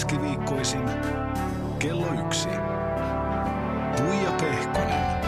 keskiviikkoisin kello yksi. Tuija Pehkonen.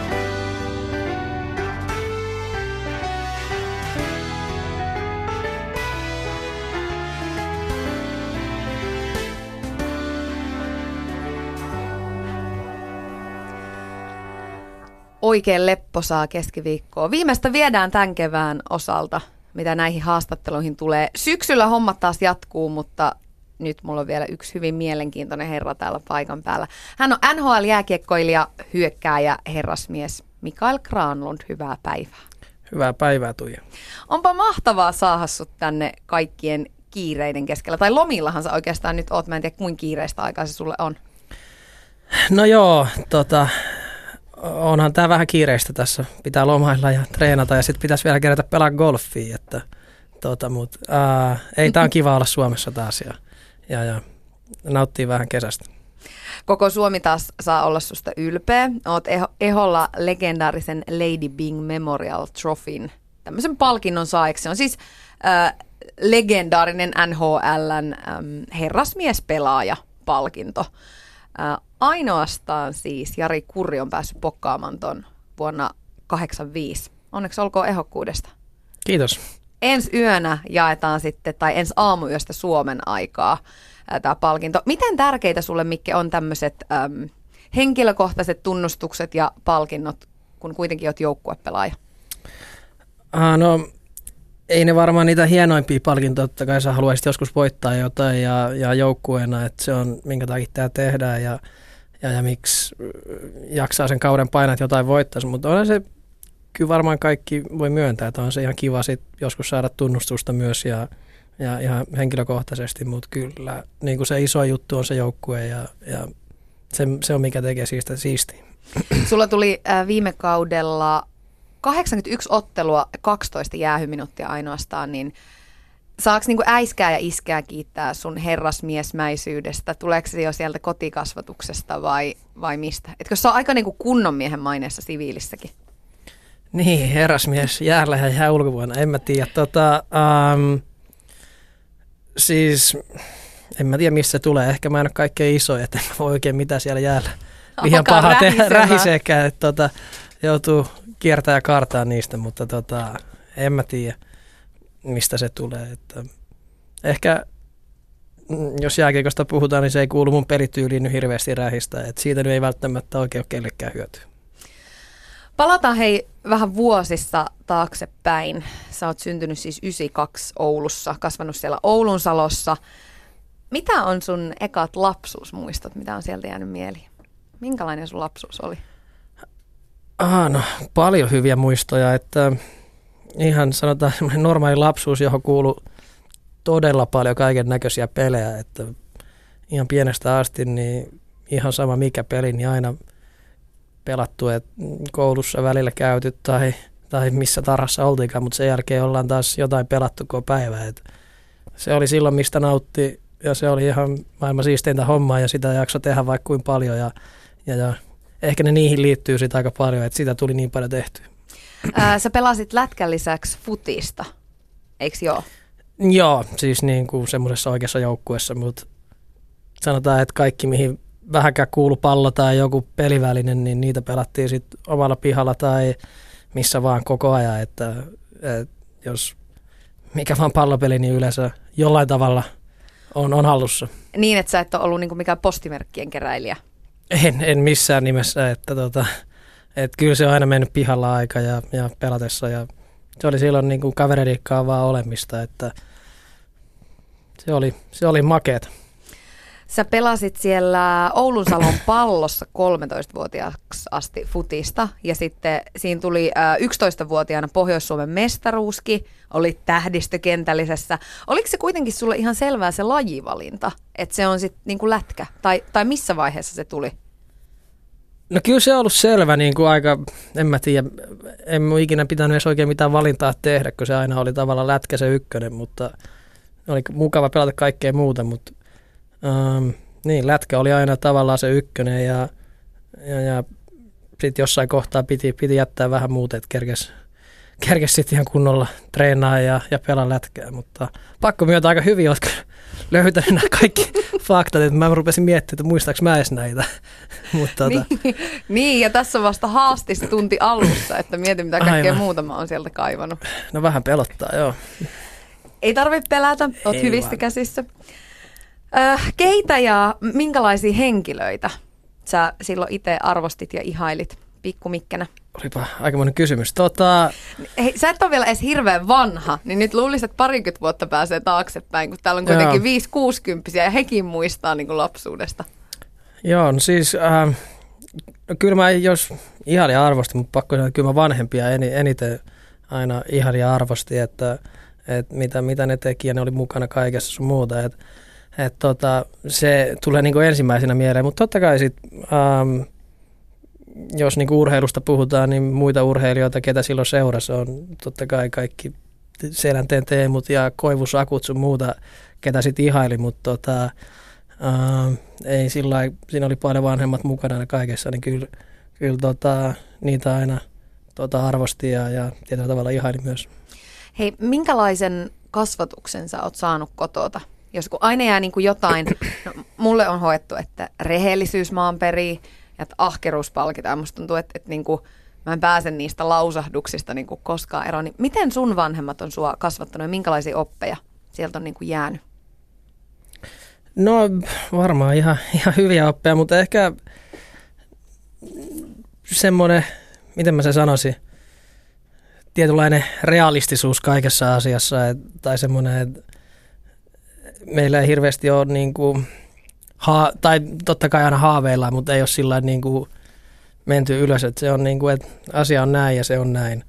Oikein lepposaa keskiviikkoa. Viimeistä viedään tämän kevään osalta, mitä näihin haastatteluihin tulee. Syksyllä hommat taas jatkuu, mutta nyt mulla on vielä yksi hyvin mielenkiintoinen herra täällä paikan päällä. Hän on NHL-jääkiekkoilija, hyökkääjä, herrasmies Mikael Granlund. Hyvää päivää. Hyvää päivää Tuija. Onpa mahtavaa saada sut tänne kaikkien kiireiden keskellä. Tai lomillahan sä oikeastaan nyt oot. Mä en tiedä, kuinka kiireistä aikaa se sulle on. No joo, tota, onhan tämä vähän kiireistä tässä. Pitää lomailla ja treenata ja sitten pitäisi vielä kerätä pelaa golfia. Että, tota, mut, ää, ei, tämä on kiva olla Suomessa taas ja, ja, ja nauttii vähän kesästä. Koko Suomi taas saa olla susta ylpeä. Oot eho, eholla legendaarisen Lady Bing Memorial Trophyn, tämmöisen palkinnon saajaksi. Se on siis äh, legendaarinen NHLn ähm, herrasmiespelaaja palkinto. Äh, ainoastaan siis Jari Kurri on päässyt pokkaamaan ton vuonna 85. Onneksi olkoon ehokkuudesta. Kiitos. Ensi yönä jaetaan sitten, tai ensi aamuyöstä Suomen aikaa tämä palkinto. Miten tärkeitä sulle, Mikke, on tämmöiset äm, henkilökohtaiset tunnustukset ja palkinnot, kun kuitenkin olet joukkuepelaaja? Ah, no, ei ne varmaan niitä hienoimpia palkintoja, totta kai sä haluaisit joskus voittaa jotain ja, ja joukkueena, että se on minkä takia tämä tehdään ja, ja, ja miksi jaksaa sen kauden painat jotain voittaisi, mutta on se kyllä varmaan kaikki voi myöntää, että on se ihan kiva sit joskus saada tunnustusta myös ja, ja ihan henkilökohtaisesti, mutta kyllä niin kuin se iso juttu on se joukkue ja, ja se, se on mikä tekee siitä siistiä. Sulla tuli äh, viime kaudella 81 ottelua, 12 jäähyminuuttia ainoastaan, niin saako niin äiskää ja iskää kiittää sun herrasmiesmäisyydestä? Tuleeko se jo sieltä kotikasvatuksesta vai, vai mistä? Etkö se on aika niin kuin kunnon miehen maineessa siviilissäkin? Niin, herrasmies jäällä ja jää ulkopuolella, en mä tiedä. Tota, um, siis en mä tiedä mistä se tulee. Ehkä mä en ole kaikkein isoja, että en mä voi oikein mitä siellä jäällä liian paha tehdä rähiseekään. Että tota, joutuu kiertää ja kaartaa niistä, mutta tota, en mä tiedä mistä se tulee. Että ehkä mm, jos jääkiekosta puhutaan, niin se ei kuulu mun pelityyliin nyt hirveästi rähistä. että siitä nyt ei välttämättä oikein ole kellekään hyötyä. Palataan hei vähän vuosissa taaksepäin. Sä oot syntynyt siis 92 Oulussa, kasvanut siellä Oulun salossa. Mitä on sun ekat lapsuusmuistot, mitä on sieltä jäänyt mieliin? Minkälainen sun lapsuus oli? Ah, no, paljon hyviä muistoja, että ihan sanotaan normaali lapsuus, johon kuuluu todella paljon kaiken näköisiä pelejä, että ihan pienestä asti niin ihan sama mikä peli, niin aina pelattu, että koulussa välillä käyty tai, tai missä tarhassa oltiinkaan, mutta sen jälkeen ollaan taas jotain pelattu koko päivä. Et se oli silloin, mistä nautti ja se oli ihan maailman siisteintä hommaa ja sitä jakso tehdä vaikka kuin paljon ja, ja, ja ehkä ne niihin liittyy sitä aika paljon, että sitä tuli niin paljon tehtyä. Ää, sä pelasit lätkän lisäksi futista, eikö joo? Joo, siis niin kuin semmoisessa oikeassa joukkuessa, mutta sanotaan, että kaikki mihin vähänkään kuulu pallo tai joku pelivälinen, niin niitä pelattiin sitten omalla pihalla tai missä vaan koko ajan, että, että jos mikä vaan pallopeli, niin yleensä jollain tavalla on, on hallussa. Niin, että sä et ole ollut niin mikään postimerkkien keräilijä? En, en missään nimessä, että tota, että kyllä se on aina mennyt pihalla aika ja, ja pelatessa ja se oli silloin niin kuin kavereidikkaa vaan olemista, että se oli, se oli makeeta. Sä pelasit siellä Oulun Salon pallossa 13-vuotiaaksi asti futista ja sitten siinä tuli 11-vuotiaana Pohjois-Suomen mestaruuski, oli tähdistökentällisessä. Oliko se kuitenkin sulle ihan selvää se lajivalinta, että se on sitten niinku lätkä? Tai, tai missä vaiheessa se tuli? No kyllä se on ollut selvä niin kuin aika, en mä tiedä, en mä ikinä pitänyt edes oikein mitään valintaa tehdä, kun se aina oli tavallaan lätkä se ykkönen, mutta oli mukava pelata kaikkea muuta, mutta ähm, niin, lätkä oli aina tavallaan se ykkönen ja, ja, ja sitten jossain kohtaa piti, piti jättää vähän muuta, että kerkes, kerkesi sitten ihan kunnolla treenaa ja, ja pelaa lätkää, mutta pakko myöntää aika hyvin, oletko löytänyt nämä kaikki faktat, että mä rupesin miettimään, että muistaaks mä edes näitä. mutta, tota... niin, niin, ja tässä on vasta haastis tunti alussa, että mietin mitä kaikkea Aivan. muuta mä oon sieltä kaivannut. No vähän pelottaa, joo. Ei tarvitse pelätä, oot Ei hyvistä vaan. käsissä. Äh, keitä ja minkälaisia henkilöitä sä silloin itse arvostit ja ihailit pikkumikkänä? Olipa aikamoinen kysymys. Tota... Hei, sä et ole vielä edes hirveän vanha, niin nyt luulisit, että parikymmentä vuotta pääsee taaksepäin, kun täällä on kuitenkin 5 60 ja hekin muistaa niin kuin lapsuudesta. Joo, no siis äh, no kyllä mä jos ihan ja arvostin, mutta pakko sanoa, että kyllä mä vanhempia eniten aina ihan ja arvosti, että, että mitä, mitä ne teki ja ne oli mukana kaikessa sun muuta. Että, että tota, se tulee niin kuin ensimmäisenä mieleen, mutta totta kai sit, ähm, jos niin urheilusta puhutaan, niin muita urheilijoita, ketä silloin seurassa on totta kai kaikki Selänteen Teemut ja Koivusakut sun muuta, ketä sitten ihaili, mutta tota, äh, ei sillä siinä oli paljon vanhemmat mukana kaikessa, niin kyllä, kyllä tota, niitä aina tota, arvosti ja, ja tietyllä tavalla ihaili myös. Hei, minkälaisen kasvatuksen sä oot saanut kotota? Jos kun aina jää niin kuin jotain, no, mulle on hoettu, että rehellisyys maan perii, että ahkeruus palkitaan. Musta tuntuu, että, että niin kuin, mä en pääse niistä lausahduksista niin kuin koskaan eroon. Niin miten sun vanhemmat on sua kasvattanut ja minkälaisia oppeja sieltä on niin kuin jäänyt? No varmaan ihan, ihan hyviä oppeja, mutta ehkä semmoinen, miten mä se sanoisin, tietynlainen realistisuus kaikessa asiassa, tai semmoinen, että meillä ei hirveästi ole niin kuin, ha- tai totta kai aina haaveillaan, mutta ei ole sillä niin kuin menty ylös, että se on niin kuin, että asia on näin ja se on näin.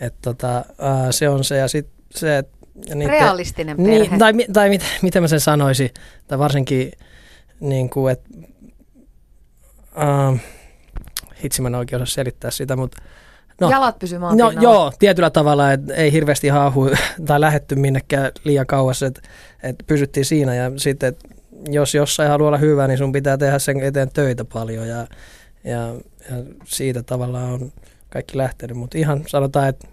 Että tota, ää, se on se ja sitten se, että Niitä, Realistinen perhe. Niin, tai tai mit, miten mä sen sanoisin, tai varsinkin niin kuin, että uh, hitsi mä en oikein osaa selittää sitä, mutta No, Jalat pysyy maan No joo, tietyllä tavalla, että ei hirveästi haahu tai lähetty minnekään liian kauas, että, että pysyttiin siinä. Ja sitten, jos jossain haluaa olla hyvä, niin sun pitää tehdä sen eteen töitä paljon. Ja, ja, ja siitä tavallaan on kaikki lähtenyt, mutta ihan sanotaan, että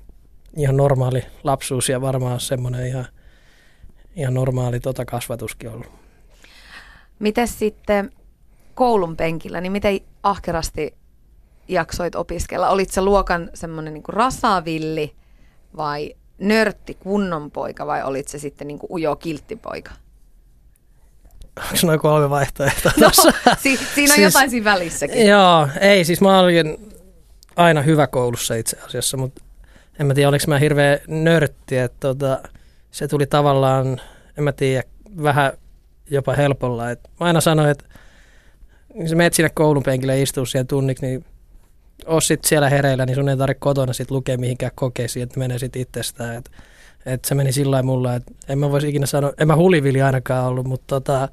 ihan normaali lapsuus ja varmaan semmoinen ihan, ihan normaali tota kasvatuskin ollut. Miten sitten koulun penkillä, niin miten ahkerasti jaksoit opiskella? Olit se luokan semmoinen niin rasavilli vai nörtti kunnon poika vai olit se sitten niin kuin ujo kilttipoika? Onko noin kolme vaihtoehtoa no, si- siinä on siis, jotain siinä välissäkin. Joo, ei siis mä olin aina hyvä koulussa itse asiassa, mutta en mä tiedä oliko mä hirveä nörtti, että tota, se tuli tavallaan, en mä tiedä, vähän jopa helpolla. Et mä aina sanoin, että kun sä menet sinne koulun penkille ja istuu siellä tunniksi, niin oot sit siellä hereillä, niin sun ei tarvitse kotona sit lukea mihinkään kokeisiin, että menee sit itsestään. Et, et se meni sillä mulla, että en mä voisi ikinä sanoa, en mä hulivili ainakaan ollut, mutta tota,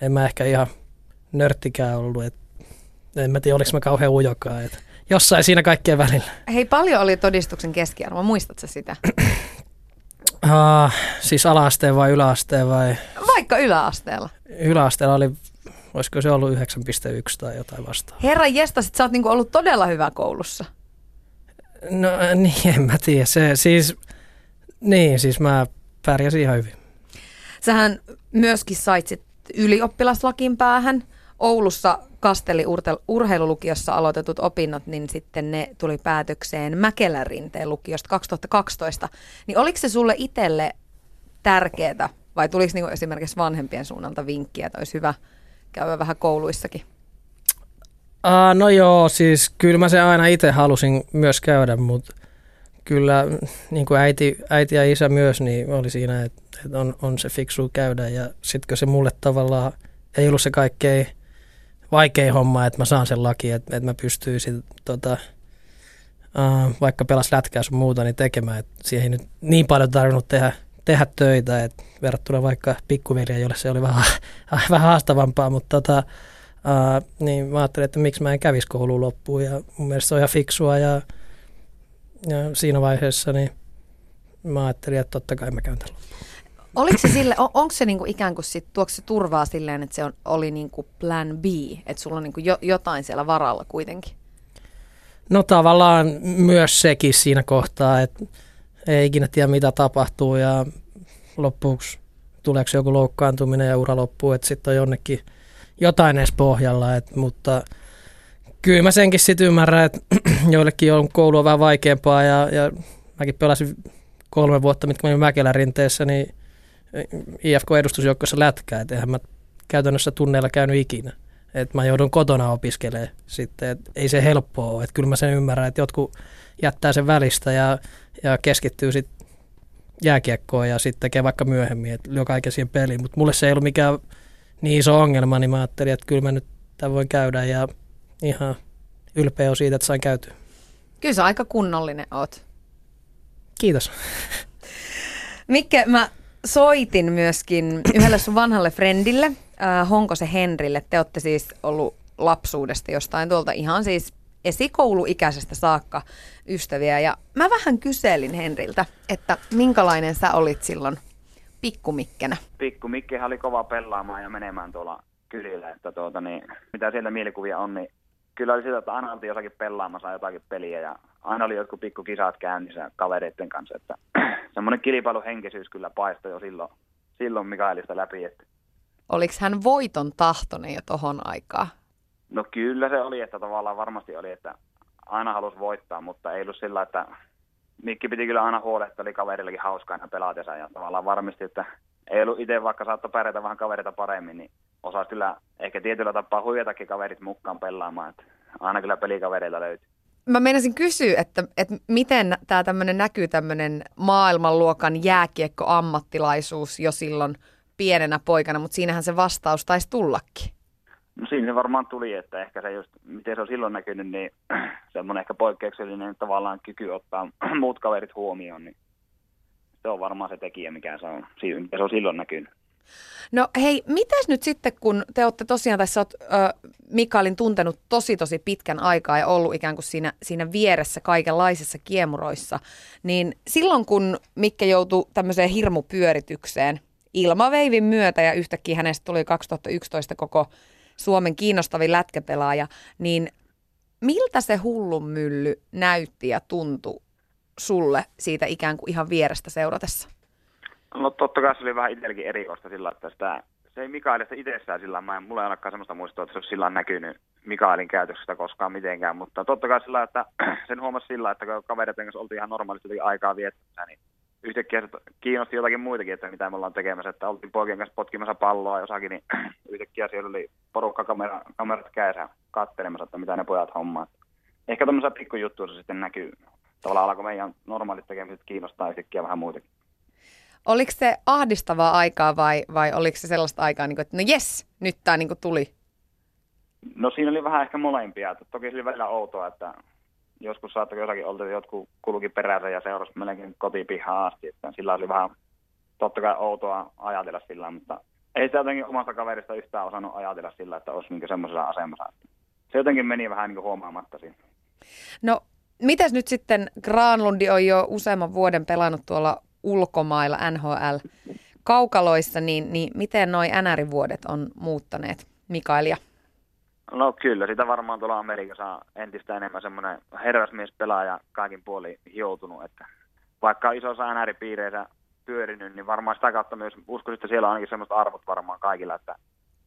en mä ehkä ihan nörttikään ollut. Et, en mä tiedä, oliko mä kauhean ujokaa. Et jossain siinä kaikkien välillä. Hei, paljon oli todistuksen keskiarvo, muistatko sitä? uh, siis alaasteen vai yläasteen vai? Vaikka yläasteella. Yläasteella oli Olisiko se ollut 9,1 tai jotain vastaan? Herra jesta, sit sä oot niinku ollut todella hyvä koulussa. No niin, en mä tiedä. Se, siis, niin, siis mä pärjäsin ihan hyvin. Sähän myöskin sait sit ylioppilaslakin päähän. Oulussa Kasteli urheilulukiossa aloitetut opinnot, niin sitten ne tuli päätökseen Mäkelärinteen lukiosta 2012. Niin oliko se sulle itselle tärkeää vai tuliko niinku esimerkiksi vanhempien suunnalta vinkkiä, että olisi hyvä – käydä vähän kouluissakin? Uh, no joo, siis kyllä mä se aina itse halusin myös käydä, mutta kyllä niin kuin äiti, äiti ja isä myös, niin oli siinä, että, että on, on se fiksu käydä. Ja sitten se mulle tavallaan ei ollut se kaikkein vaikein homma, että mä saan sen laki, että, että mä pystyisin tota, uh, vaikka pelas lätkää sun muuta, niin tekemään. Että siihen ei nyt niin paljon tarvinnut tehdä – tehdä töitä, et verrattuna vaikka pikkuveliä, jolle se oli vähän, vähän haastavampaa, mutta tota, ää, niin mä ajattelin, että miksi mä en kävisi kouluun loppuun ja mun mielestä se on ihan fiksua ja, ja siinä vaiheessa niin mä ajattelin, että totta kai mä käyn tämän loppuun. Oliko se sille, on, onko se niinku ikään kuin sit, tuoko se turvaa silleen, että se on, oli niinku plan B, että sulla on niinku jo, jotain siellä varalla kuitenkin? No tavallaan myös sekin siinä kohtaa, että ei ikinä tiedä mitä tapahtuu ja loppuksi tuleeko joku loukkaantuminen ja ura loppuu, että sitten on jonnekin jotain edes pohjalla, et, mutta kyllä mä senkin sitten ymmärrän, että joillekin on koulua vähän vaikeampaa ja, ja mäkin pelasin kolme vuotta, mitkä mä olin Mäkelän rinteessä, niin IFK-edustusjoukkoissa lätkää, että eihän mä käytännössä tunneilla käynyt ikinä. Että mä joudun kotona opiskelemaan sitten, että ei se helppoa ole. Että kyllä mä sen ymmärrän, että jotkut jättää sen välistä ja, ja keskittyy sitten jääkiekkoon ja sitten tekee vaikka myöhemmin, että lyö kaiken siihen peliin. Mutta mulle se ei ollut mikään niin iso ongelma, niin mä ajattelin, että kyllä mä nyt tämän voin käydä ja ihan ylpeä on siitä, että sain käytyä. Kyllä sä aika kunnollinen oot. Kiitos. Mikke, mä soitin myöskin yhdelle sun vanhalle friendille, äh, Honkosen Henrille. Te olette siis ollut lapsuudesta jostain tuolta ihan siis esikouluikäisestä saakka ystäviä. Ja mä vähän kyselin Henriltä, että minkälainen sä olit silloin pikkumikkenä? Pikkumikkihän oli kova pelaamaan ja menemään tuolla kylillä, että tuota, niin, mitä sieltä mielikuvia on, niin kyllä oli sitä, että aina oltiin jossakin pelaamassa jotakin peliä ja aina oli jotkut pikkukisat käynnissä kavereiden kanssa, että semmoinen kilpailuhenkisyys kyllä paistoi jo silloin, silloin Mikaelista läpi. Että. Oliko hän voiton tahtoinen jo tohon aikaa? No kyllä se oli, että tavallaan varmasti oli, että aina halusi voittaa, mutta ei ollut sillä, että Mikki piti kyllä aina huolehtia, oli kaverillakin hauskaa aina pelaatessa ja tavallaan varmisti, että ei ollut itse vaikka saattoi pärjätä vähän kaverita paremmin, niin osasi kyllä ehkä tietyllä tapaa huijatakin kaverit mukaan pelaamaan, että aina kyllä pelikavereita löytyy. Mä meinasin kysyä, että, että miten tämä tämmöinen näkyy tämmöinen maailmanluokan jääkiekko-ammattilaisuus jo silloin pienenä poikana, mutta siinähän se vastaus taisi tullakin. No siinä varmaan tuli, että ehkä se just, miten se on silloin näkynyt, niin semmoinen ehkä poikkeuksellinen tavallaan kyky ottaa muut kaverit huomioon, niin se on varmaan se tekijä, mikä se on, mikä se on silloin näkynyt. No hei, mitäs nyt sitten, kun te olette tosiaan tässä, oot, ö, Mikaelin tuntenut tosi tosi pitkän aikaa ja ollut ikään kuin siinä, siinä vieressä kaikenlaisissa kiemuroissa, niin silloin kun Mikke joutui tämmöiseen hirmupyöritykseen ilmaveivin myötä ja yhtäkkiä hänestä tuli 2011 koko Suomen kiinnostavin lätkäpelaaja, niin miltä se hullun mylly näytti ja tuntui sulle siitä ikään kuin ihan vierestä seuratessa? No totta kai se oli vähän itselläkin erikoista sillä, että sitä, se ei Mikaelista itsessään sillä, mä en, mulla ei olekaan sellaista muistoa, että se olisi sillä näkynyt Mikaelin käytöksestä koskaan mitenkään, mutta totta kai sillä, että sen huomasi sillä, että kun kavereiden kanssa oltiin ihan normaalisti aikaa viettämässä, niin yhtäkkiä se kiinnosti jotakin muitakin, että mitä me ollaan tekemässä, että oltiin poikien kanssa potkimassa palloa jossakin, niin yhtäkkiä siellä oli porukka kamera, kamerat käessä kattelemassa, että mitä ne pojat hommaa. Ehkä tuommoisessa pikkujuttuissa sitten näkyy, tavallaan alkoi meidän normaalit tekemiset kiinnostaa yhtäkkiä vähän muitakin. Oliko se ahdistavaa aikaa vai, vai oliko se sellaista aikaa, niin kuin, että no jes, nyt tämä niin tuli? No siinä oli vähän ehkä molempia. Toki se oli välillä outoa, että joskus saattoi jossakin olla, että jotkut kulki perässä ja seurasi melkein kotipihaan asti. Että sillä oli vähän totta kai outoa ajatella sillä, mutta ei sitä jotenkin omasta kaverista yhtään osannut ajatella sillä, että olisi niin semmoisessa asemassa. Se jotenkin meni vähän niin huomaamatta siinä. No, mitäs nyt sitten Granlundi on jo useamman vuoden pelannut tuolla ulkomailla NHL kaukaloissa, niin, niin miten noi NR-vuodet on muuttaneet Mikaelia? No kyllä, sitä varmaan tuolla Amerikassa on entistä enemmän semmoinen herrasmies-pelaaja kaikin puoli hioutunut, että vaikka isossa NR-piireissä pyörinyt, niin varmaan sitä kautta myös uskoisin, että siellä on ainakin semmoista arvot varmaan kaikilla, että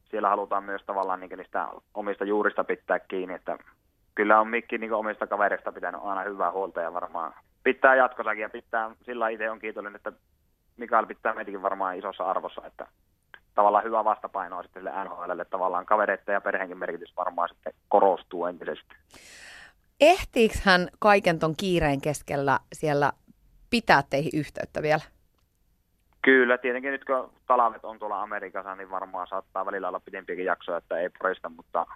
siellä halutaan myös tavallaan niin niistä omista juurista pitää kiinni, että kyllä on Mikki niin omista kavereista pitänyt aina hyvää huolta ja varmaan pitää jatkossakin ja pitää, sillä itse on kiitollinen, että Mikael pitää meitäkin varmaan isossa arvossa, että tavallaan hyvä vastapaino sitten sille NHLlle, tavallaan kavereiden ja perheenkin merkitys varmaan sitten korostuu entisesti. Ehtiikö hän kaiken ton kiireen keskellä siellä pitää teihin yhteyttä vielä? Kyllä, tietenkin nyt kun talavet on tuolla Amerikassa, niin varmaan saattaa välillä olla pidempiäkin jaksoja, että ei porista, mutta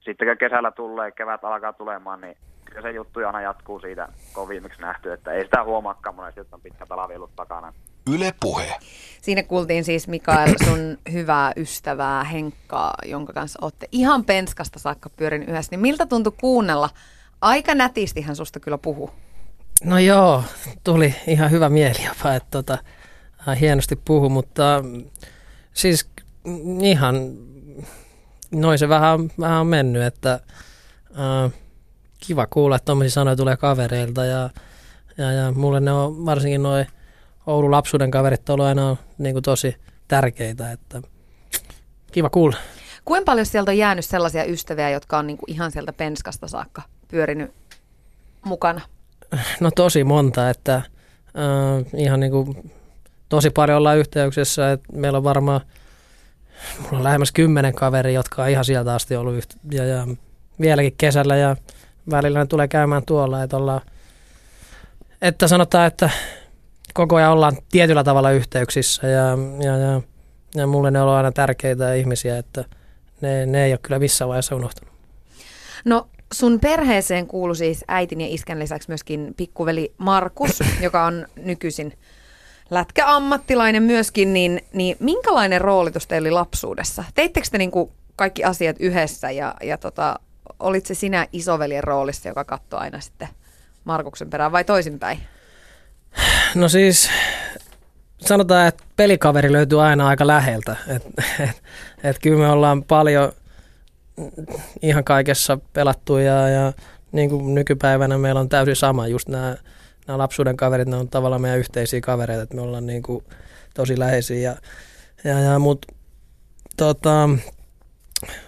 sitten kun kesällä tulee, kevät alkaa tulemaan, niin kyllä se juttu aina jatkuu siitä, kun on viimeksi nähty, että ei sitä huomaakaan monesti, että on pitkä talavi ollut takana. Yle Puhe. Siinä kuultiin siis Mikael sun hyvää ystävää Henkkaa, jonka kanssa olette ihan penskasta saakka pyörin yhdessä. Niin miltä tuntui kuunnella? Aika nätisti hän susta kyllä puhu. No joo, tuli ihan hyvä mieli jopa, että tota, hienosti puhu, mutta siis ihan noin se vähän, vähän on mennyt, että äh, kiva kuulla, että tuommoisia sanoja tulee kavereilta ja ja, ja mulle ne on varsinkin noin Oulun lapsuuden kaverit on ollut aina niin kuin tosi tärkeitä, että kiva kuulla. Kuinka paljon sieltä on jäänyt sellaisia ystäviä, jotka on niinku ihan sieltä penskasta saakka pyörinyt mukana? No tosi monta, että äh, ihan niin kuin, tosi paljon ollaan yhteyksissä, että meillä on varmaan, mulla on lähemmäs kymmenen kaveri, jotka on ihan sieltä asti ollut yhtä, ja, ja vieläkin kesällä ja välillä ne tulee käymään tuolla, että ollaan, että sanotaan, että koko ajan ollaan tietyllä tavalla yhteyksissä ja, ja, ja, ja mulle ne on aina tärkeitä ihmisiä, että ne, ne ei ole kyllä missään vaiheessa unohtunut. No sun perheeseen kuuluu siis äitin ja iskän lisäksi myöskin pikkuveli Markus, joka on nykyisin lätkäammattilainen myöskin, niin, niin minkälainen roolitus teillä oli lapsuudessa? Teittekö te niin kuin kaikki asiat yhdessä ja, ja tota, olit se sinä isoveljen roolissa, joka katsoi aina sitten Markuksen perään vai toisinpäin? No siis sanotaan, että pelikaveri löytyy aina aika läheltä. Et, et, et kyllä me ollaan paljon ihan kaikessa pelattu ja, ja niin kuin nykypäivänä meillä on täysin sama. Just nämä, nämä lapsuuden kaverit, ne on tavallaan meidän yhteisiä kavereita, että me ollaan niin kuin tosi läheisiä. Ja, ja, ja, mut, tota,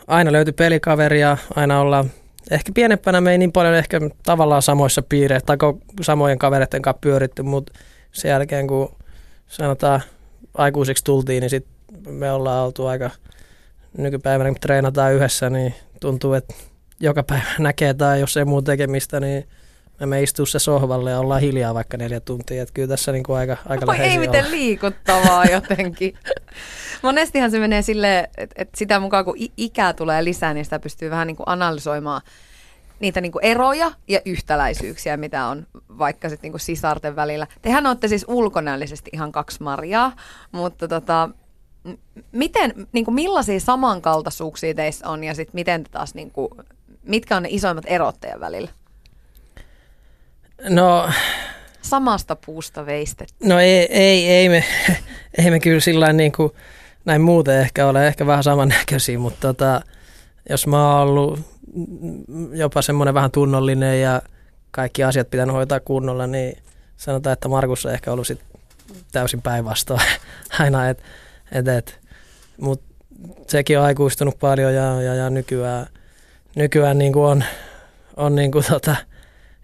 aina löytyi pelikaveria, aina ollaan ehkä pienempänä me ei niin paljon ehkä tavallaan samoissa piireissä tai samojen kavereiden kanssa pyöritty, mutta sen jälkeen kun sanotaan aikuisiksi tultiin, niin sit me ollaan oltu aika nykypäivänä, kun treenataan yhdessä, niin tuntuu, että joka päivä näkee tai jos ei muu tekemistä, niin me, me istuu se sohvalle ja ollaan hiljaa vaikka neljä tuntia. Että kyllä tässä niin kuin aika, aika Oi, Ei miten liikuttavaa jotenkin. Monestihan se menee silleen, että, että sitä mukaan kun ikää tulee lisää, niin sitä pystyy vähän niin kuin analysoimaan niitä niin kuin eroja ja yhtäläisyyksiä, mitä on vaikka sitten niin sisarten välillä. Tehän olette siis ulkonäöllisesti ihan kaksi marjaa, mutta tota, miten, niin kuin millaisia samankaltaisuuksia teissä on ja sitten miten te taas, niin kuin, mitkä on ne isoimmat erot teidän välillä? No, Samasta puusta veistetty. No ei, ei, ei, me, ei me kyllä sillä niin kuin, näin muuten ehkä ole, ehkä vähän samannäköisiä, mutta tota, jos mä oon ollut jopa semmoinen vähän tunnollinen ja kaikki asiat pitänyt hoitaa kunnolla, niin sanotaan, että Markus on ehkä ollut sit täysin päinvastoin aina, et, et, et. mutta sekin on aikuistunut paljon ja, ja, ja nykyään, nykyään niin kuin on, on niin kuin tota,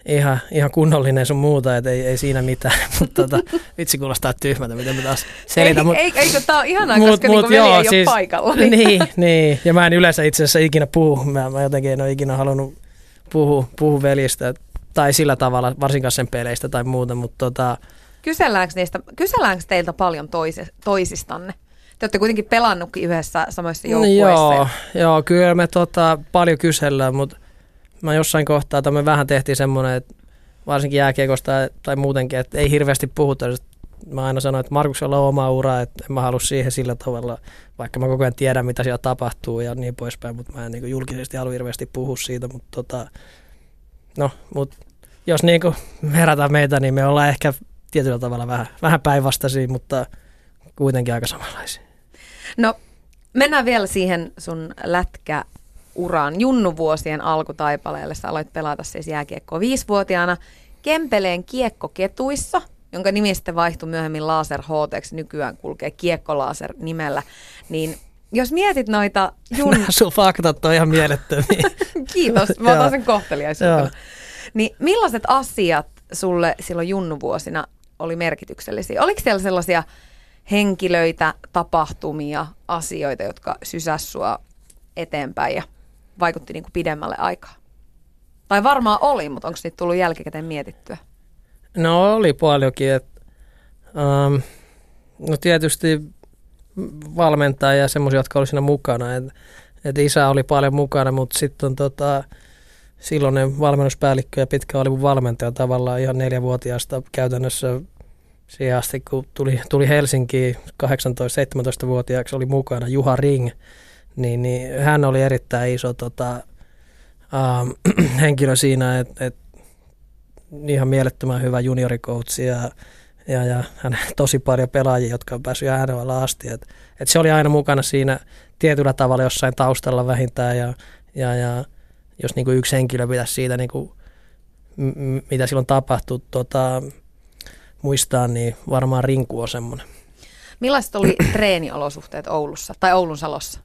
ihan, ihan kunnollinen sun muuta, että ei, ei siinä mitään. mutta tota, vitsi kuulostaa tyhmältä, miten mä taas selitän. Ei, ei, eikö tämä ole ihanaa, mut, koska mut, niinku joo, ei siis, ole paikalla. Niin. niin, niin, ja mä en yleensä itse asiassa ikinä puhu. Mä, mä jotenkin en ole ikinä halunnut puhua, puhua velistä tai sillä tavalla, varsinkaan sen peleistä tai muuta, mutta tota, Kyselläänkö, niistä, kyselläänkö teiltä paljon toisi, toisistanne? Te olette kuitenkin pelannutkin yhdessä samoissa joukkueissa. Joo, joo, kyllä me tota, paljon kysellään, mutta mä jossain kohtaa, että me vähän tehtiin semmoinen, että varsinkin jääkiekosta tai muutenkin, että ei hirveästi puhuta. Mä aina sanoin, että Markuksella on oma ura, että en mä halua siihen sillä tavalla, vaikka mä koko ajan tiedän, mitä siellä tapahtuu ja niin poispäin, mutta mä en niin julkisesti halua hirveästi puhua siitä, mutta tota, no, mutta jos niin verrataan meitä, niin me ollaan ehkä tietyllä tavalla vähän, vähän päinvastaisia, mutta kuitenkin aika samanlaisia. No, mennään vielä siihen sun lätkä uran junnuvuosien alkutaipaleelle. Sä aloit pelata siis jääkiekkoa viisivuotiaana Kempeleen kiekkoketuissa, jonka nimi sitten vaihtui myöhemmin Laser HT, nykyään kulkee Kiekkolaser nimellä. Niin jos mietit noita jun... Nämä sun faktat on ihan mielettömiä. Kiitos, mä otan sen kohteliaisuutena. Niin millaiset asiat sulle silloin junnuvuosina oli merkityksellisiä? Oliko siellä sellaisia henkilöitä, tapahtumia, asioita, jotka sysäs sua eteenpäin ja vaikutti niin kuin pidemmälle aikaa? Tai varmaan oli, mutta onko niitä tullut jälkikäteen mietittyä? No oli paljonkin. Et, um, no tietysti valmentajia ja semmoisia, jotka oli siinä mukana. Et, et isä oli paljon mukana, mutta sitten tota, silloinen valmennuspäällikkö ja pitkä oli mun valmentaja tavallaan ihan neljävuotiaasta käytännössä siihen asti, kun tuli, tuli Helsinkiin 18-17-vuotiaaksi, oli mukana Juha Ring, niin, niin hän oli erittäin iso tota, äh, henkilö siinä, että et, ihan mielettömän hyvä juniorikoutsi ja, ja, ja hän tosi paljon pelaajia, jotka on päässyt NHL asti. Et, et se oli aina mukana siinä tietyllä tavalla jossain taustalla vähintään ja, ja, ja jos niinku yksi henkilö pitäisi siitä niinku m- mitä silloin tapahtui, tota, muistaa, niin varmaan rinku on semmoinen. Millaiset oli treeniolosuhteet Oulussa tai Oulun Salossa?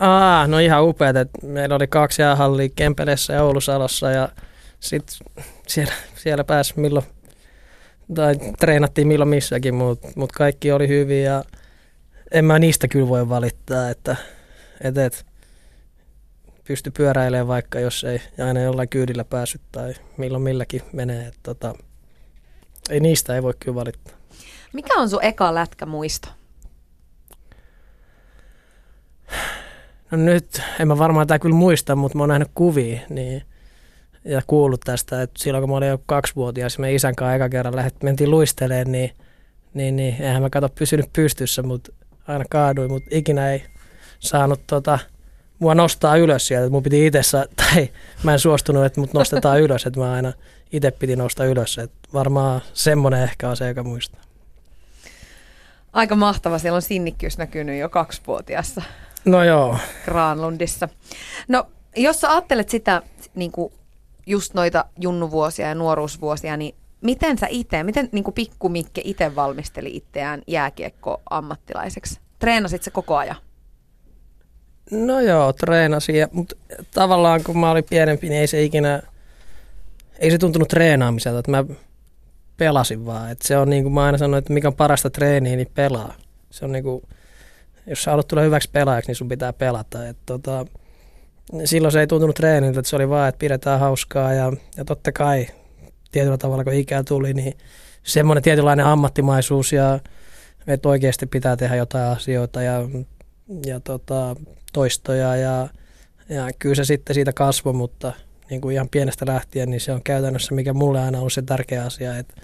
Aa, no ihan upeat, meillä oli kaksi jäähallia Kempeleessä ja Oulusalossa ja sitten siellä, siellä pääsi milloin, tai treenattiin milloin missäkin, mutta mut kaikki oli hyviä ja en mä niistä kyllä voi valittaa, että et, et, pysty pyöräilemään vaikka jos ei aina jollain kyydillä päässyt tai milloin milläkin menee. Et, tota, ei niistä ei voi kyllä valittaa. Mikä on sun eka lätkämuisto? No nyt, en mä varmaan tämä kyllä muista, mutta mä oon nähnyt kuvia niin, ja kuullut tästä, että silloin kun mä olin jo kaksivuotias ja me isän kanssa eka kerran lähdet, mentiin luisteleen, niin, niin, niin eihän mä kato pysynyt pystyssä, mutta aina kaaduin, mutta ikinä ei saanut tota, mua nostaa ylös sieltä. Mun piti itse tai mä en suostunut, että mut nostetaan ylös, että mä aina itse piti nostaa ylös. Et varmaan semmoinen ehkä on se, joka muistaa. Aika mahtava, siellä on sinnikkyys näkynyt jo kaksivuotiaassa No joo. Granlundissa. No, jos sä ajattelet sitä niin kuin just noita junnuvuosia ja nuoruusvuosia, niin miten sä itse, miten niin kuin pikku Mikke itse valmisteli itseään jääkiekko-ammattilaiseksi? Treenasit se koko ajan? No joo, treenasin, ja, mutta tavallaan kun mä olin pienempi, niin ei se ikinä, ei se tuntunut treenaamiselta, että mä pelasin vaan. Et se on niin kuin mä aina sanoin, että mikä on parasta treeniä, niin pelaa. Se on niin kuin, jos sä haluat tulla hyväksi pelaajaksi, niin sun pitää pelata. Et tota, silloin se ei tuntunut treeniltä, että se oli vaan, että pidetään hauskaa ja, ja totta kai tietyllä tavalla, kun ikää tuli, niin semmoinen tietynlainen ammattimaisuus ja että oikeasti pitää tehdä jotain asioita ja, ja tota, toistoja ja, ja kyllä se sitten siitä kasvoi, mutta niin kuin ihan pienestä lähtien, niin se on käytännössä, mikä mulle aina on se tärkeä asia, että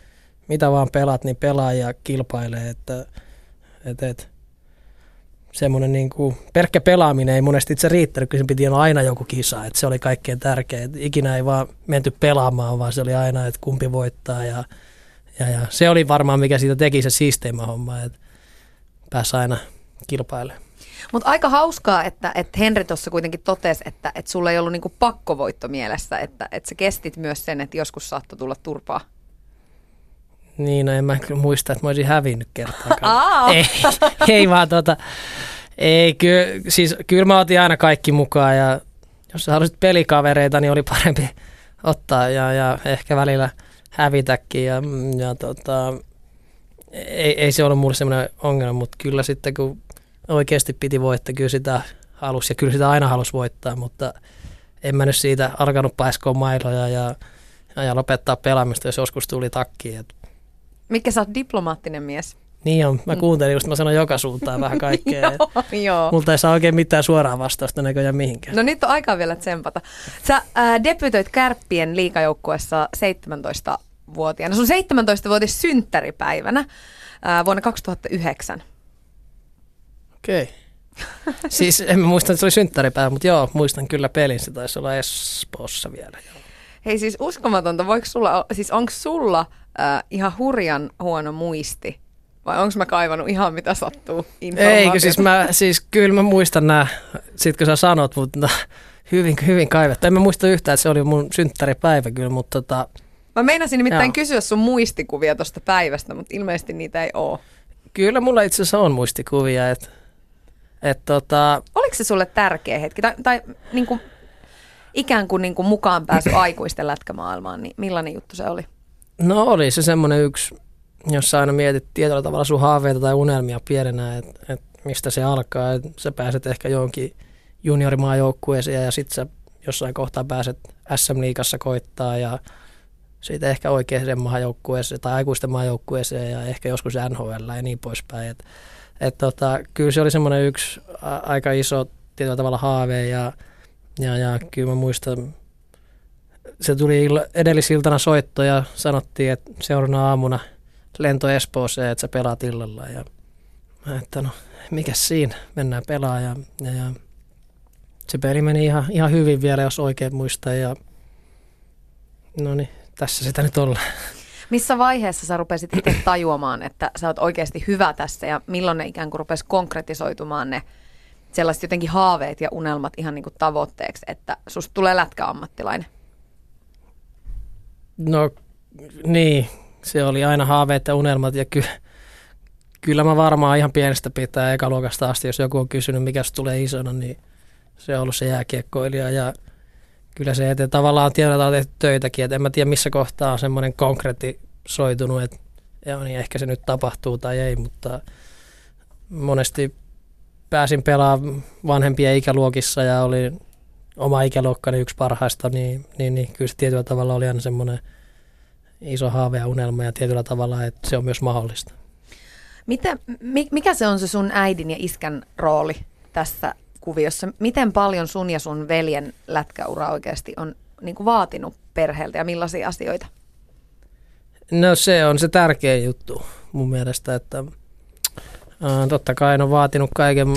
mitä vaan pelaat, niin pelaa ja kilpailee, että, että, että semmoinen niin kuin, pelkkä pelaaminen ei monesti itse riittänyt, kun se piti olla aina joku kisa, että se oli kaikkein tärkein. Että ikinä ei vaan menty pelaamaan, vaan se oli aina, että kumpi voittaa ja, ja, ja se oli varmaan mikä siitä teki se siisteimmä homma, että pääsi aina kilpailemaan. Mutta aika hauskaa, että, että Henri tuossa kuitenkin totesi, että, että sulla ei ollut niinku pakkovoitto mielessä, että, että sä kestit myös sen, että joskus saattoi tulla turpaa. Niin, no en mä kyllä muista, että mä olisin hävinnyt kertaakaan. ei, ei vaan tota, ei, kyllä, siis kyllä mä otin aina kaikki mukaan ja jos sä halusit pelikavereita, niin oli parempi ottaa ja, ja ehkä välillä hävitäkin ja, ja tota, ei, ei se ollut mulle semmoinen ongelma, mutta kyllä sitten kun oikeasti piti voittaa, kyllä sitä halusi ja kyllä sitä aina halusi voittaa, mutta en mä nyt siitä alkanut paiskoa mailoja ja, ja, ja lopettaa pelaamista, jos joskus tuli takki. Et. Mikä sä oot diplomaattinen mies? Niin on, mä kuuntelin just, mä sanon joka suuntaan vähän kaikkea. joo, joo. Multa ei saa oikein mitään suoraa vastausta näköjään mihinkään. No nyt on aikaa vielä tsempata. Sä ää, debytoit Kärppien liikajoukkuessa 17-vuotiaana. Sun 17-vuotis synttäripäivänä ää, vuonna 2009. Okei. Okay. siis en mä muista, että se oli synttäripäivä, mutta joo, muistan kyllä pelin. Se taisi olla Espoossa vielä. Joo. Hei siis uskomatonta, voiko sulla, siis onko sulla äh, ihan hurjan huono muisti? Vai onko mä kaivannut ihan mitä sattuu Eikö siis mä, siis kyllä mä muistan nämä, sit kun sä sanot, mutta hyvin, hyvin kaivettu. En mä muista yhtään, että se oli mun synttäripäivä kyllä, mutta tota... Mä meinasin nimittäin joo. kysyä sun muistikuvia tuosta päivästä, mutta ilmeisesti niitä ei ole. Kyllä mulla itse asiassa on muistikuvia, että et tota... Oliko se sulle tärkeä hetki? Tai, tai niin kuin, ikään kuin, niin kuin mukaan pääsy aikuisten lätkämaailmaan, niin millainen juttu se oli? No oli se semmoinen yksi, jossa aina mietit tietyllä tavalla sun haaveita tai unelmia pienenä, että et mistä se alkaa. Et sä pääset ehkä johonkin juniorimaajoukkueeseen ja sitten sä jossain kohtaa pääset SM-liigassa koittaa ja siitä ehkä oikeaan maajoukkueeseen tai aikuisten maajoukkueeseen ja ehkä joskus NHL ja niin poispäin. Et, et tota, kyllä se oli semmoinen yksi a, aika iso tietyllä tavalla haave ja, ja, ja kyllä mä muistan, se tuli edellisiltana soitto ja sanottiin, että seuraavana aamuna lento Espooseen, että sä pelaat illalla ja mä että no mikä siinä, mennään pelaa ja, ja, ja se peli meni ihan, ihan hyvin vielä, jos oikein muistaa ja no niin, tässä sitä nyt ollaan. Missä vaiheessa sä rupesit itse tajuamaan, että sä oot oikeasti hyvä tässä ja milloin ne ikään kuin rupesi konkretisoitumaan ne sellaiset jotenkin haaveet ja unelmat ihan niin kuin tavoitteeksi, että susta tulee lätkäammattilainen? No niin, se oli aina haaveet ja unelmat ja ky, kyllä mä varmaan ihan pienestä pitää ekaluokasta asti, jos joku on kysynyt, mikä tulee isona, niin se on ollut se jääkiekkoilija ja kyllä se eteen tavallaan tiedetään on tehty töitäkin, että en mä tiedä missä kohtaa on semmoinen konkreetti soitunut, että joo, niin ehkä se nyt tapahtuu tai ei, mutta monesti pääsin pelaamaan vanhempien ikäluokissa ja oli oma ikäluokkani yksi parhaista, niin, niin, niin kyllä se tietyllä tavalla oli aina semmoinen iso haave ja unelma ja tietyllä tavalla, että se on myös mahdollista. Miten, mikä se on se sun äidin ja iskän rooli tässä kuviossa? Miten paljon sun ja sun veljen lätkäura oikeasti on niin kuin vaatinut perheeltä ja millaisia asioita? No se on se tärkeä juttu mun mielestä, että ää, totta kai on vaatinut kaiken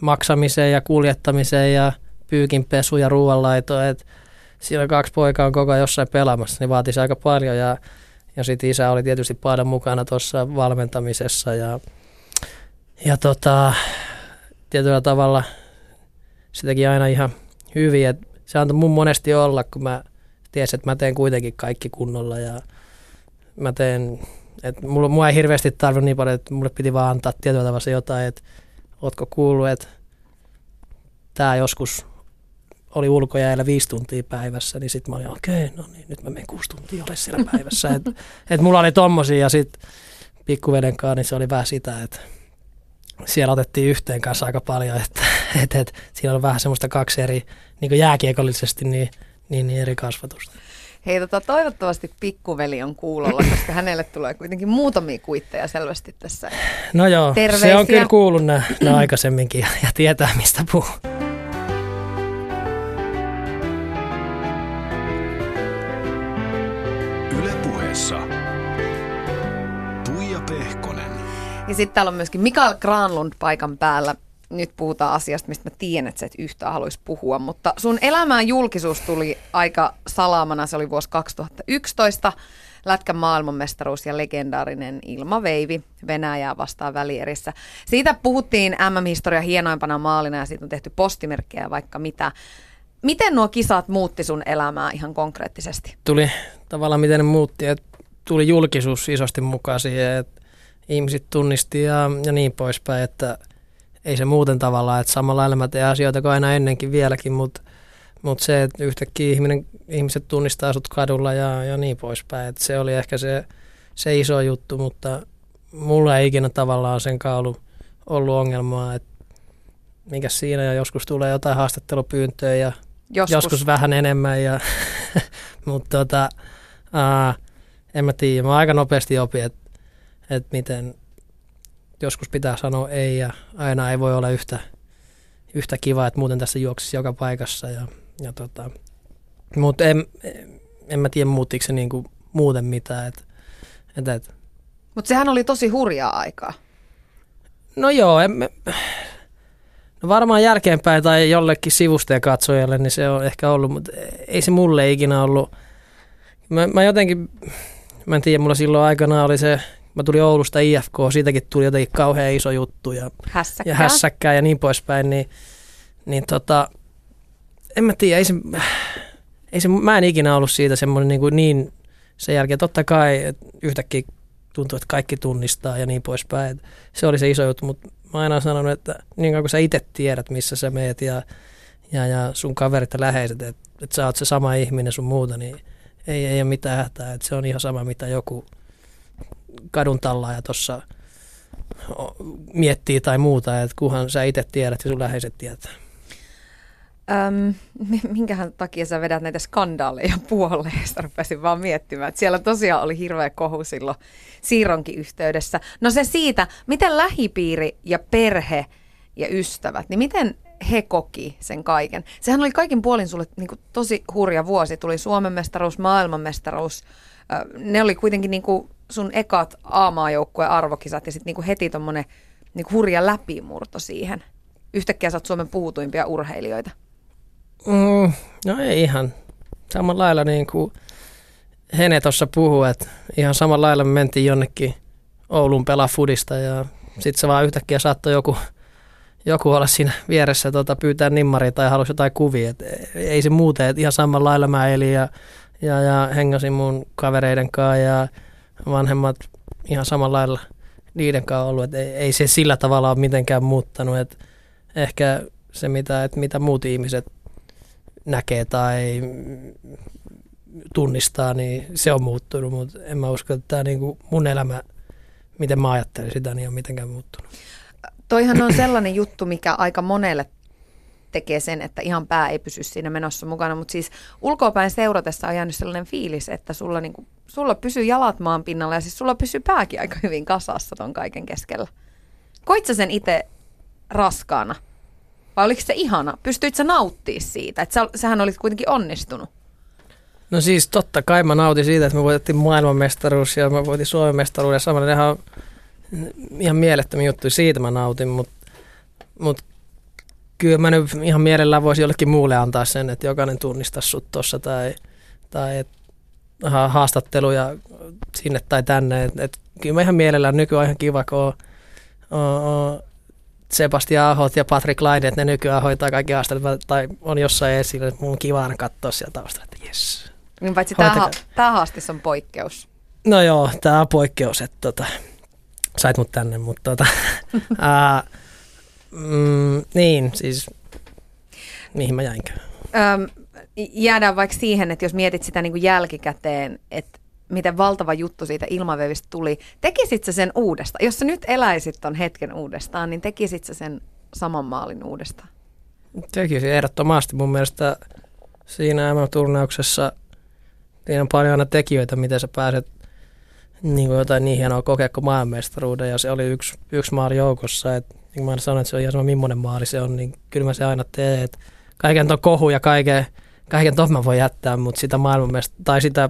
maksamiseen ja kuljettamiseen ja pyykinpesu ja ruoanlaito, että siellä kaksi poikaa on koko ajan jossain pelaamassa, niin vaatisi aika paljon ja, ja sitten isä oli tietysti paljon mukana tuossa valmentamisessa ja, ja tota, tietyllä tavalla se teki aina ihan hyvin, että se antoi mun monesti olla, kun mä tiesin, että mä teen kuitenkin kaikki kunnolla ja mä teen, että mulla, mulla ei hirveästi tarvinnut niin paljon, että mulle piti vaan antaa tietyllä tavalla jotain, että ootko kuullut, että tämä joskus oli ulkojäällä viisi tuntia päivässä, niin sitten mä olin, okei, okay, no niin, nyt mä menen kuusi tuntia ole siellä päivässä. että et mulla oli tommosia ja sitten pikkuveden kanssa, niin se oli vähän sitä, että siellä otettiin yhteen kanssa aika paljon, että et, et, siinä on vähän semmoista kaksi eri, niin jääkiekollisesti, niin, niin, niin eri kasvatusta. Hei, tota, toivottavasti pikkuveli on kuulolla, koska hänelle tulee kuitenkin muutamia kuitteja selvästi tässä. No joo, Terveisiä. se on kyllä kuullut nämä aikaisemminkin ja, ja tietää mistä puhuu. Sitten täällä on myöskin Mikael Granlund paikan päällä. Nyt puhutaan asiasta, mistä mä tiedän, että sä et yhtään haluaisi puhua, mutta sun elämään julkisuus tuli aika salaamana. Se oli vuosi 2011. Lätkän maailmanmestaruus ja legendaarinen Ilma Veivi Venäjää vastaan välierissä. Siitä puhuttiin MM-historia hienoimpana maalina ja siitä on tehty postimerkkejä vaikka mitä. Miten nuo kisat muutti sun elämää ihan konkreettisesti? Tuli tavallaan miten ne muutti, että tuli julkisuus isosti mukaan siihen, että ihmiset tunnisti ja, ja niin poispäin, että ei se muuten tavallaan, että samalla lailla mä teen asioita kuin aina ennenkin vieläkin, mutta mut se, että yhtäkkiä ihminen, ihmiset tunnistaa sut kadulla ja, ja niin poispäin, että se oli ehkä se, se iso juttu, mutta mulla ei ikinä tavallaan sen ollut, ollut ongelmaa, että mikä siinä ja joskus tulee jotain haastattelupyyntöä ja joskus, joskus vähän enemmän, ja, mutta tota, ää, en mä tiedä, mä aika nopeasti opin, että että miten joskus pitää sanoa ei ja aina ei voi olla yhtä, yhtä kiva, että muuten tässä juoksisi joka paikassa. Ja, ja tota, mutta en, en mä tiedä muuttiko se niinku muuten mitään. Et, et, et. Mutta sehän oli tosi hurjaa aikaa. No joo, en, no varmaan jälkeenpäin tai jollekin sivusten katsojalle, niin se on ehkä ollut, mutta ei se mulle ikinä ollut. Mä, mä jotenkin, mä en tiedä, mulla silloin aikana oli se mä tulin Oulusta IFK, siitäkin tuli jotenkin kauhean iso juttu ja hässäkkää, ja, hässäkkää. ja niin poispäin, niin, niin tota, en mä tiedä, ei se, ei se, mä en ikinä ollut siitä semmoinen niin, kuin niin sen jälkeen, totta kai että yhtäkkiä tuntuu, että kaikki tunnistaa ja niin poispäin, että se oli se iso juttu, mutta mä aina sanonut, että niin kauan kun sä itse tiedät, missä sä meet ja, ja, ja sun kaverit ja läheiset, että, että sä oot se sama ihminen sun muuta, niin ei, ei ole mitään hätää, että se on ihan sama, mitä joku kadun ja tuossa miettii tai muuta, että kunhan sä itse tiedät ja sun läheiset tietää. Öm, minkähän takia sä vedät näitä skandaaleja puoleen, sitä rupesin vaan miettimään. Että siellä tosiaan oli hirveä kohu silloin siirronkin yhteydessä. No se siitä, miten lähipiiri ja perhe ja ystävät, niin miten he koki sen kaiken? Sehän oli kaikin puolin sulle niin kuin, tosi hurja vuosi. Tuli Suomen mestaruus, maailmanmestaruus. Ne oli kuitenkin niin kuin, sun ekat A-maajoukkueen arvokisat ja sitten niinku heti tommonen niinku hurja läpimurto siihen. Yhtäkkiä sä oot Suomen puhutuimpia urheilijoita. Mm, no ei ihan. Samalla lailla niin kuin Hene tuossa puhuu, että ihan samalla lailla me mentiin jonnekin Oulun pelaa fudista ja sitten se vaan yhtäkkiä saattoi joku, joku olla siinä vieressä tota, pyytää nimmaria tai halusi jotain kuvia. Et ei se muuten, että ihan samalla lailla mä elin ja, ja, ja hengasin mun kavereiden kanssa ja vanhemmat ihan samalla lailla niiden kanssa ollut, että ei, ei se sillä tavalla ole mitenkään muuttanut, että ehkä se mitä, että mitä muut ihmiset näkee tai tunnistaa, niin se on muuttunut, mutta en mä usko, että tämä niin mun elämä, miten mä ajattelen sitä, niin on mitenkään muuttunut. Toihan on sellainen juttu, mikä aika monelle tekee sen, että ihan pää ei pysy siinä menossa mukana, mutta siis ulkoapäin seuratessa on jäänyt sellainen fiilis, että sulla, niinku, sulla pysyy jalat maan pinnalla ja siis sulla pysyy pääkin aika hyvin kasassa ton kaiken keskellä. Koit sä sen itse raskaana? Vai oliko se ihana? Pystyit sä nauttimaan siitä? Että sä, sähän olit kuitenkin onnistunut. No siis totta kai mä nautin siitä, että me voitettiin maailmanmestaruus ja mä voitin Suomen mestaruuden. Samalla ihan, ihan mielettömiä juttuja, siitä mä nautin, mutta mut kyllä mä nyt ihan mielellään voisin jollekin muulle antaa sen, että jokainen tunnistaa sut tuossa tai, tai et, haastatteluja sinne tai tänne. Et, et, kyllä mä ihan mielellään nykyään ihan kiva, kun on, on, on Sebastian Ahot ja Patrick Laine, että ne nykyään hoitaa kaikki haastattelut tai on jossain esillä, että mun on kiva aina katsoa sieltä taustalla, että jes. Niin paitsi tämä, tämä haastis on poikkeus. No joo, tämä on poikkeus, että tota, sait mut tänne, mutta tota, mm, niin, siis mihin mä jäinkö? Öm, jäädään vaikka siihen, että jos mietit sitä niin kuin jälkikäteen, että miten valtava juttu siitä ilmavevistä tuli. Tekisit sä sen uudestaan? Jos sä nyt eläisit ton hetken uudestaan, niin tekisit sä sen saman maalin uudestaan? Tekisin ehdottomasti. Mun mielestä siinä MM-turnauksessa siinä on paljon aina tekijöitä, miten sä pääset niin kuin jotain niin hienoa kokea kuin maailmanmestaruuden. Ja se oli yksi, yksi maali joukossa. Et, niin kuin mä sanoin, että se on ihan sama millainen maali se on, niin kyllä mä se aina teen. Et kaiken ton kohu ja kaiken kaiken tuon mä voin jättää, mutta sitä, maailmanmest- tai sitä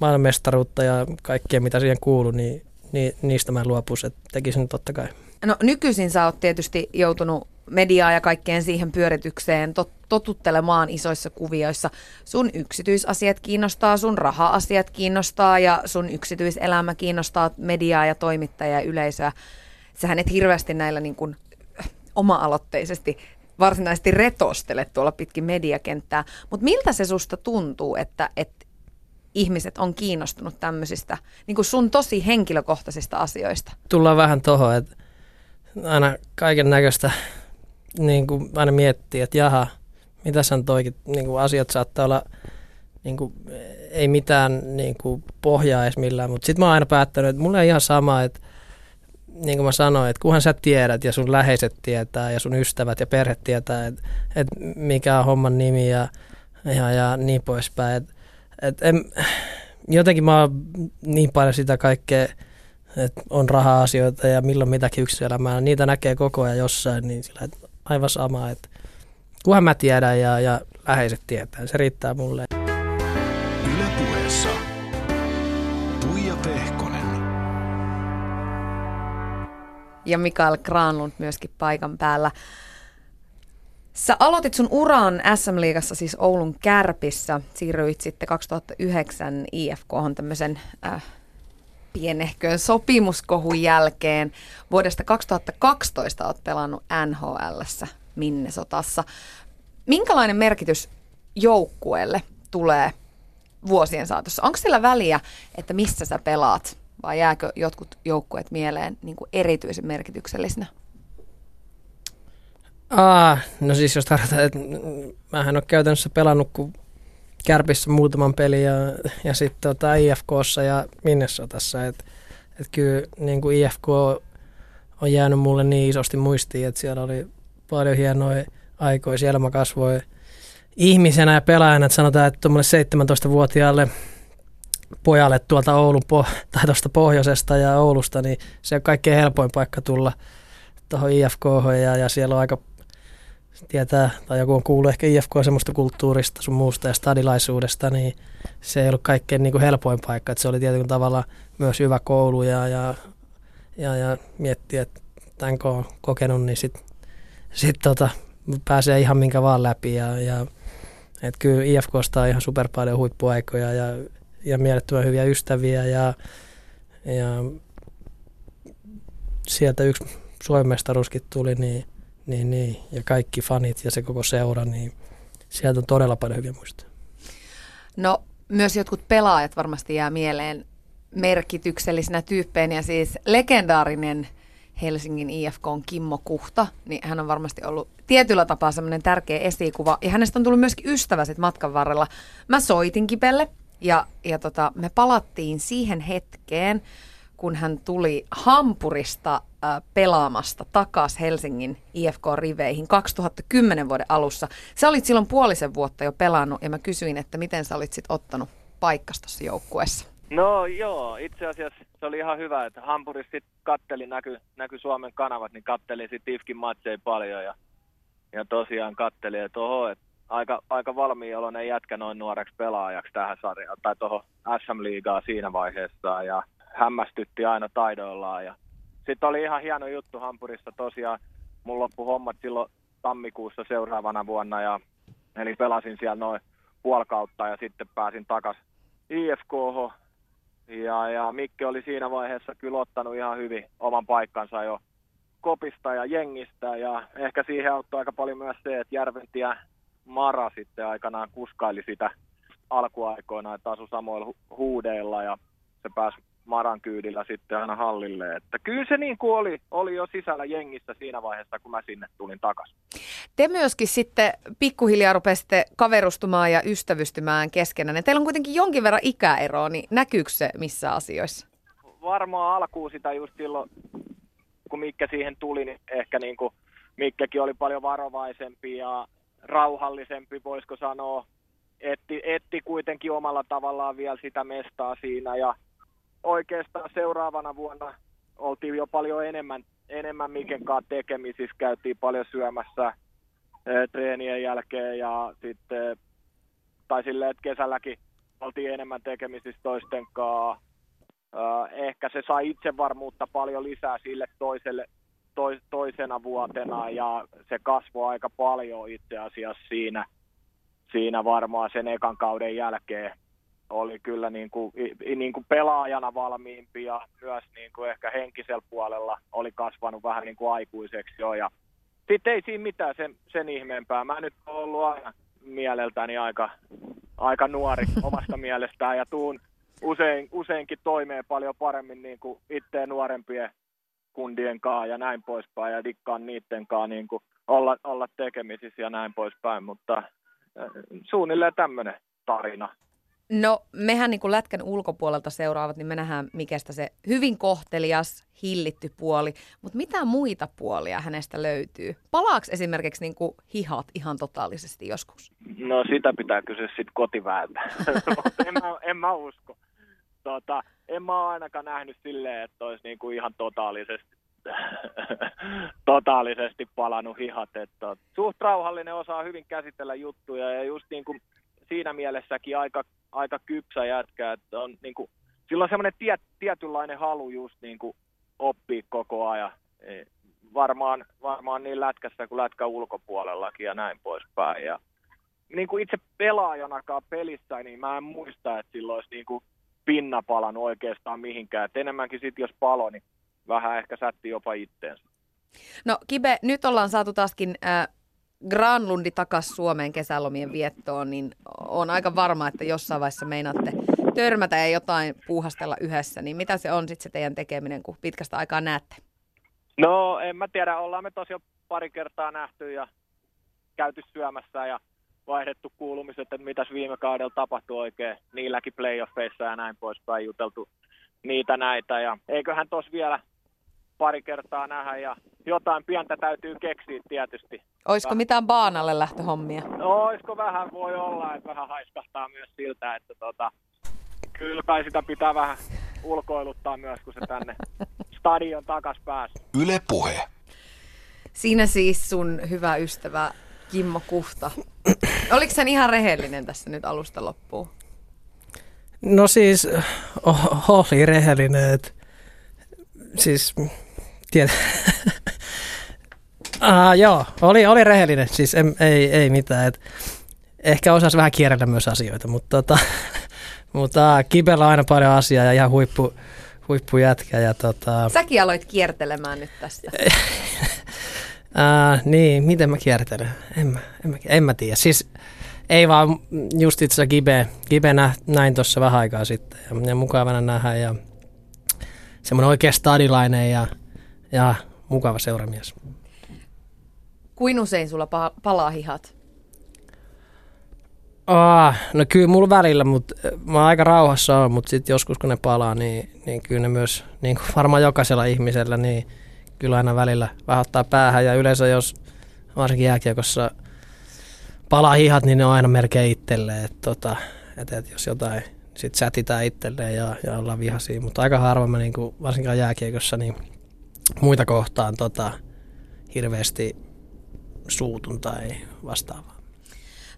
maailmanmestaruutta ja kaikkea, mitä siihen kuuluu, niin, niin niistä mä luopuisin, että tekisin totta kai. No nykyisin sä oot tietysti joutunut mediaa ja kaikkeen siihen pyöritykseen tot, totuttelemaan isoissa kuvioissa. Sun yksityisasiat kiinnostaa, sun raha-asiat kiinnostaa ja sun yksityiselämä kiinnostaa mediaa ja toimittajia ja yleisöä. Sähän et hirveästi näillä niin kuin oma-aloitteisesti varsinaisesti retostele tuolla pitkin mediakenttää. Mutta miltä se susta tuntuu, että, että ihmiset on kiinnostunut tämmöisistä niin kuin sun tosi henkilökohtaisista asioista? Tullaan vähän tuohon, että aina kaiken näköistä niin aina miettii, että jaha, mitä sen toikin, niin kuin asiat saattaa olla, niin kuin, ei mitään niin kuin pohjaa edes millään, mutta sitten mä oon aina päättänyt, että mulla on ihan sama, että niin kuin mä sanoin, että kunhan sä tiedät ja sun läheiset tietää ja sun ystävät ja perhe tietää, että, että mikä on homman nimi ja, ja, ja niin poispäin. Et, et en, jotenkin mä oon niin paljon sitä kaikkea, että on raha-asioita ja milloin mitäkin yksilöelämää, niitä näkee koko ajan jossain, niin sillä että aivan sama, että kunhan mä tiedän ja, ja läheiset tietää, se riittää mulle. Ylepuheessa Tuija Pehkonen. Ja Mikael Granlund myöskin paikan päällä. Sä aloitit sun uran SM-liigassa siis Oulun Kärpissä. Siirryit sitten 2009 IFK tämmöisen äh, pienehköön sopimuskohun jälkeen. Vuodesta 2012 olet pelannut NHLssä Minnesotassa. Minkälainen merkitys joukkueelle tulee vuosien saatossa? Onko sillä väliä, että missä sä pelaat vai jääkö jotkut joukkueet mieleen niin kuin erityisen merkityksellisenä? Ah, no siis jos tarkoittaa, että mähän ole käytännössä pelannut kuin Kärpissä muutaman pelin ja, ja sitten tota IFKssa ja Minnesotassa. Että et kyllä niin kuin IFK on jäänyt mulle niin isosti muistiin, että siellä oli paljon hienoja aikoja. Siellä mä kasvoin ihmisenä ja pelaajana, että sanotaan, että tuommoille 17-vuotiaalle pojalle tuolta Oulun po- tai tuosta pohjoisesta ja Oulusta, niin se on kaikkein helpoin paikka tulla tuohon IFK ja, ja siellä on aika tietää, tai joku on kuullut ehkä IFK semmoista kulttuurista sun muusta ja stadilaisuudesta, niin se ei ollut kaikkein niin kuin helpoin paikka. Että se oli tietenkin tavalla myös hyvä koulu ja, ja, ja, ja miettiä, että tämän kun on kokenut, niin sitten sit tota, pääsee ihan minkä vaan läpi. Ja, ja, et kyllä IFKsta on ihan super paljon huippuaikoja ja, ja mielettömän hyviä ystäviä ja, ja sieltä yksi Suomen mestaruuskin tuli, niin – niin, niin, ja kaikki fanit ja se koko seura, niin sieltä on todella paljon hyviä muistoja. No myös jotkut pelaajat varmasti jää mieleen merkityksellisinä tyyppeinä ja siis legendaarinen Helsingin IFK on Kimmo Kuhta, niin hän on varmasti ollut tietyllä tapaa semmoinen tärkeä esikuva ja hänestä on tullut myöskin ystävä sit matkan varrella. Mä soitin Kipelle ja, ja tota, me palattiin siihen hetkeen, kun hän tuli Hampurista äh, pelaamasta takas Helsingin IFK-riveihin 2010 vuoden alussa. Sä olit silloin puolisen vuotta jo pelannut ja mä kysyin, että miten sä olit sit ottanut paikkasta tuossa joukkueessa. No joo, itse asiassa se oli ihan hyvä, että Hampurissa sitten katteli, näky, näky Suomen kanavat, niin kattelin sitten IFKin matseja paljon ja, ja tosiaan kattelin, että oho, että aika, aika valmiin oloinen jätkä noin nuoreksi pelaajaksi tähän sarjaan tai tuohon SM-liigaa siinä vaiheessa ja hämmästytti aina taidoillaan. Ja sitten oli ihan hieno juttu Hampurissa tosiaan. Mun loppu hommat silloin tammikuussa seuraavana vuonna ja eli pelasin siellä noin puolkautta ja sitten pääsin takas IFK. Ja, ja Mikke oli siinä vaiheessa kyllä ottanut ihan hyvin oman paikkansa jo kopista ja jengistä ja ehkä siihen auttoi aika paljon myös se, että Järventie Mara sitten aikanaan kuskaili sitä alkuaikoina, että asui samoilla huudeilla ja se pääsi Maran kyydillä sitten aina hallille. Että kyllä se niin kuin oli, oli jo sisällä jengissä siinä vaiheessa, kun mä sinne tulin takaisin. Te myöskin sitten pikkuhiljaa rupesitte kaverustumaan ja ystävystymään keskenään. Teillä on kuitenkin jonkin verran ikäeroa, niin näkyykö se missä asioissa? Varmaan alkuun sitä just silloin, kun Mikke siihen tuli, niin ehkä niin kuin Mikkekin oli paljon varovaisempi ja rauhallisempi, voisiko sanoa. Etti, etti kuitenkin omalla tavallaan vielä sitä mestaa siinä ja oikeastaan seuraavana vuonna oltiin jo paljon enemmän, enemmän Miken tekemisissä, käytiin paljon syömässä treenien jälkeen ja sitten, tai silleen, että kesälläkin oltiin enemmän tekemisissä toisten kanssa. Ehkä se sai itsevarmuutta paljon lisää sille toiselle, toisena vuotena ja se kasvoi aika paljon itse asiassa siinä, siinä varmaan sen ekan kauden jälkeen oli kyllä niin kuin, niin kuin pelaajana valmiimpi ja myös niin kuin ehkä henkisellä puolella oli kasvanut vähän niin kuin aikuiseksi jo. Ja sitten ei siinä mitään sen, sen ihmeempää. Mä nyt olen ollut aina mieleltäni aika, aika nuori omasta mielestään ja tuun usein, useinkin toimeen paljon paremmin niin kuin itse nuorempien kundien kanssa ja näin poispäin ja dikkaan niiden kanssa niin kuin olla, olla tekemisissä ja näin poispäin, mutta suunnilleen tämmöinen tarina. No mehän niin kuin lätkän ulkopuolelta seuraavat, niin me nähdään Mikestä se hyvin kohtelias, hillitty puoli, mutta mitä muita puolia hänestä löytyy? Palaaks esimerkiksi niin kuin hihat ihan totaalisesti joskus? No sitä pitää kysyä sitten kotiväeltä, en, mä, en mä usko. Tota, en mä ole ainakaan nähnyt silleen, että olisi niin kuin ihan totaalisesti totaalisesti palannut hihat. Että suht rauhallinen osaa hyvin käsitellä juttuja ja just niin kuin siinä mielessäkin aika, aika kypsä jätkä, että on niin kuin, sillä on semmoinen tiet, tietynlainen halu just niin kuin oppia koko ajan. E, varmaan, varmaan niin lätkässä kuin lätkä ulkopuolellakin ja näin poispäin. Ja niin kuin itse pelaajanakaan pelissä, niin mä en muista, että sillä olisi niin kuin pinna palannut oikeastaan mihinkään. Et enemmänkin sitten jos palo, niin vähän ehkä sätti jopa itteensä. No Kibe, nyt ollaan saatu taaskin äh, Granlundi takas Suomeen kesälomien viettoon, niin on aika varma, että jossain vaiheessa meinaatte törmätä ja jotain puuhastella yhdessä. Niin mitä se on sitten se teidän tekeminen, kun pitkästä aikaa näette? No en mä tiedä, ollaan me tosiaan pari kertaa nähty ja käyty syömässä ja vaihdettu kuulumiset, että mitäs viime kaudella tapahtui oikein niilläkin playoffeissa ja näin poispäin juteltu niitä näitä. Ja eiköhän tos vielä pari kertaa nähdä ja jotain pientä täytyy keksiä tietysti. Olisiko mitään baanalle lähtöhommia? No, olisiko vähän, voi olla, että vähän haiskahtaa myös siltä, että tota, kyllä kai sitä pitää vähän ulkoiluttaa myös, kun se tänne stadion takas pääsee. Yle Puhe. Siinä siis sun hyvä ystävä Kimmo Kuhta. Oliko sen ihan rehellinen tässä nyt alusta loppuun? No siis, oh, oli rehellinen, että siis tiedä. ah, joo, oli, oli rehellinen, siis en, ei, ei mitään. Et ehkä osasi vähän kierrellä myös asioita, mutta, tota, mutta Kibellä on aina paljon asiaa ja ihan huippu, huippujätkä. Ja tota... Säkin aloit kiertelemään nyt tässä. ah, niin, miten mä kiertelen? En mä, en mä, en mä tiedä. Siis ei vaan just itse asiassa Gibe, Gibe nä, näin tuossa vähän aikaa sitten ja, ja mukavana nähdä ja semmoinen oikea stadilainen ja, ja mukava seuramies. Kuin usein sulla pa- palaa hihat? Oh, no kyllä mulla välillä, mutta mä aika rauhassa on, mutta sitten joskus kun ne palaa, niin, niin kyllä ne myös, niin kuin varmaan jokaisella ihmisellä, niin kyllä aina välillä vähän ottaa päähän. Ja yleensä jos varsinkin jääkiekossa palaa hihat, niin ne on aina melkein itselleen. Että tota, et, et jos jotain, sitten sätitään itselleen ja, ja ollaan vihaisia. Mutta aika harva mä niin kuin, varsinkaan jääkiekossa niin muita kohtaan tota, hirveästi suutun tai vastaavaa.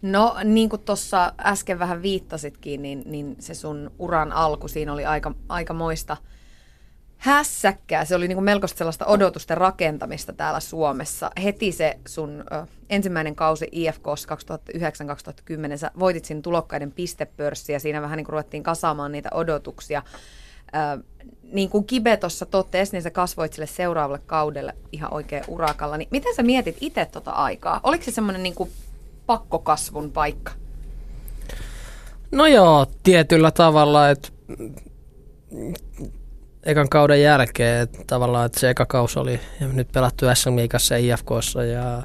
No niin kuin tuossa äsken vähän viittasitkin, niin, niin se sun uran alku, siinä oli aika, aika moista hässäkkää. Se oli niin kuin melkoista sellaista odotusten rakentamista täällä Suomessa. Heti se sun ö, ensimmäinen kausi IFKs 2009-2010, sä voitit siinä tulokkaiden pistepörssiä, siinä vähän niin kuin ruvettiin kasaamaan niitä odotuksia. Ö, niin kuin Kibe tuossa totesi, niin sä kasvoit sille seuraavalle kaudelle ihan oikein urakalla. Niin miten sä mietit itse tota aikaa? Oliko se semmoinen niin kuin pakkokasvun paikka? No joo, tietyllä tavalla, että ekan kauden jälkeen että tavallaan, että se eka kaus oli nyt pelattu SM Liigassa ja IFKssa ja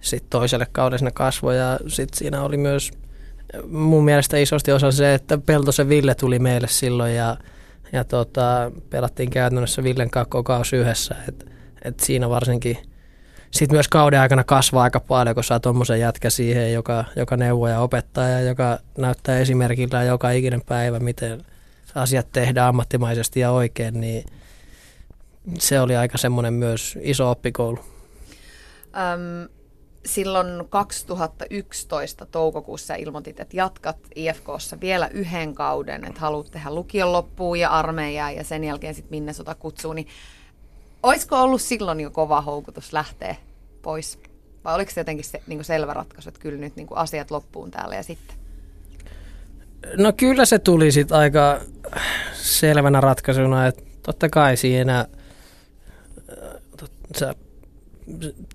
sitten toiselle kaudelle ne kasvoi ja sitten siinä oli myös mun mielestä isosti osa se, että Peltosen Ville tuli meille silloin ja, ja tota, pelattiin käytännössä Villen kanssa kaus yhdessä, että et siinä varsinkin sitten myös kauden aikana kasvaa aika paljon, kun saa tuommoisen jätkä siihen, joka, joka neuvoo ja opettaa ja joka näyttää esimerkillä joka ikinen päivä, miten asiat tehdään ammattimaisesti ja oikein, niin se oli aika semmoinen myös iso oppikoulu. Öm, silloin 2011 toukokuussa ilmoitit, että jatkat IFKssa vielä yhden kauden, että haluat tehdä lukion loppuun ja armeijaa ja sen jälkeen sitten Minnesota kutsuu, niin olisiko ollut silloin jo kova houkutus lähteä pois? Vai oliko se jotenkin se, niin selvä ratkaisu, että kyllä nyt niin asiat loppuun täällä ja sitten? No kyllä se tuli sitten aika selvänä ratkaisuna, että totta kai siinä sä,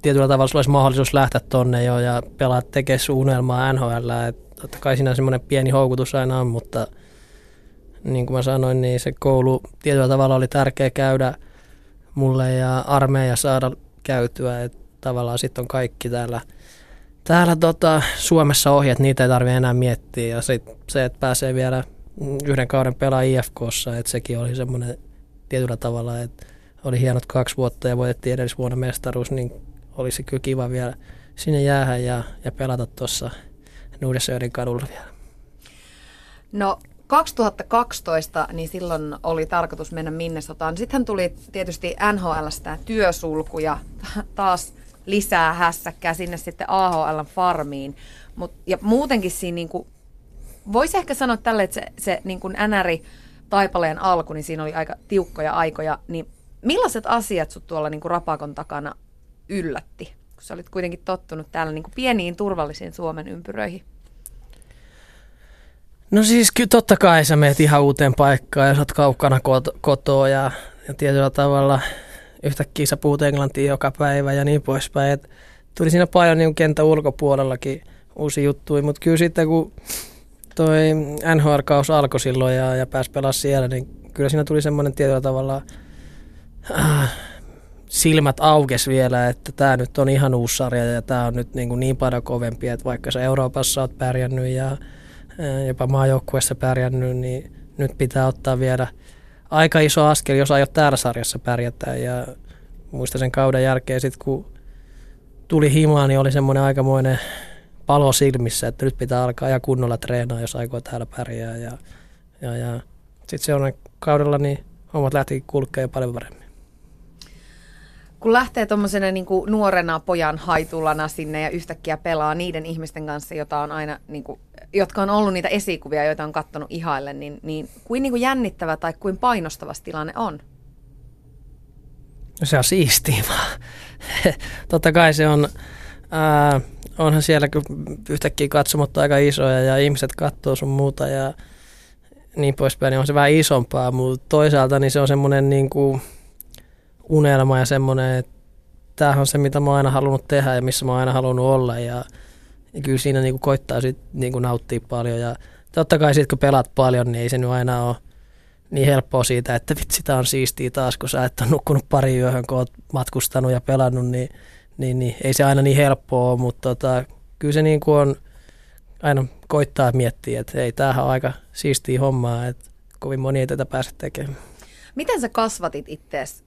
tietyllä tavalla sulla olisi mahdollisuus lähteä tonne jo ja pelaa tekee unelmaa NHL. että totta kai siinä semmoinen pieni houkutus aina on, mutta niin kuin mä sanoin, niin se koulu tietyllä tavalla oli tärkeä käydä mulle ja armeija saada käytyä. Että tavallaan sitten on kaikki täällä – täällä tota, Suomessa ohjeet, niitä ei tarvitse enää miettiä ja sit se, että pääsee vielä yhden kauden pelaa IFKssa, että sekin oli semmoinen tietyllä tavalla, että oli hienot kaksi vuotta ja voitettiin edellisvuonna mestaruus, niin olisi kyllä kiva vielä sinne jäädä ja, ja pelata tuossa Nuudessöörin kadulla vielä. No 2012, niin silloin oli tarkoitus mennä Minnesotaan. Sitten tuli tietysti NHL tämä työsulku ja taas lisää hässäkkää sinne sitten AHL farmiin. Mut, ja muutenkin siinä niin kuin, voisi ehkä sanoa tälle, että se, se niin kuin NRI taipaleen alku, niin siinä oli aika tiukkoja aikoja. Niin millaiset asiat sut tuolla niin kuin rapakon takana yllätti? Kun sä olit kuitenkin tottunut täällä niin kuin pieniin turvallisiin Suomen ympyröihin. No siis kyllä totta kai sä meet ihan uuteen paikkaan ja sä oot kaukana kot- kotoa ja, ja tietyllä tavalla – yhtäkkiä sä puhut englantia joka päivä ja niin poispäin. Et tuli siinä paljon niin kentän ulkopuolellakin uusi juttuja, mutta kyllä sitten kun toi NHL-kaus alkoi silloin ja, ja pääsi pelaamaan siellä, niin kyllä siinä tuli semmoinen tietyllä tavalla äh, silmät aukes vielä, että tämä nyt on ihan uusi sarja ja tämä on nyt niin, kuin niin paljon kovempi, että vaikka sä Euroopassa oot pärjännyt ja äh, jopa maajoukkueessa pärjännyt, niin nyt pitää ottaa vielä – aika iso askel, jos aiot täällä sarjassa pärjätä. Ja muistan sen kauden jälkeen sitten, kun tuli himaa, niin oli semmoinen aikamoinen palo silmissä, että nyt pitää alkaa ja kunnolla treenaa, jos aikoo täällä pärjää. Ja, ja, ja sitten seuraavana kaudella niin hommat lähti kulkea paljon paremmin. Kun lähtee tuommoisena niin nuorena pojan haitulana sinne ja yhtäkkiä pelaa niiden ihmisten kanssa, jota on aina niin kuin jotka on ollut niitä esikuvia, joita on katsonut ihaille, niin, niin kuin, niin kuin jännittävä tai kuin painostava tilanne on? No se on siistiä vaan. Totta kai se on, ää, onhan siellä yhtäkkiä katsomot aika isoja ja ihmiset katsoo sun muuta ja niin poispäin, niin on se vähän isompaa, mutta toisaalta niin se on semmoinen niin kuin unelma ja semmoinen, että tämähän on se, mitä mä oon aina halunnut tehdä ja missä mä oon aina halunnut olla. Ja ja kyllä siinä niin kuin koittaa sit niin kuin nauttia paljon. Ja totta kai sitten kun pelaat paljon, niin ei se nyt aina ole niin helppoa siitä, että vitsi, tämä on siistiä taas, kun sä et ole nukkunut pari yöhön, kun oot matkustanut ja pelannut, niin, niin, niin ei se aina niin helppoa ole, mutta tota, kyllä se niin kuin on, aina koittaa miettiä, että ei, tämähän on aika siistiä hommaa, että kovin moni ei tätä pääse tekemään. Miten sä kasvatit itseäsi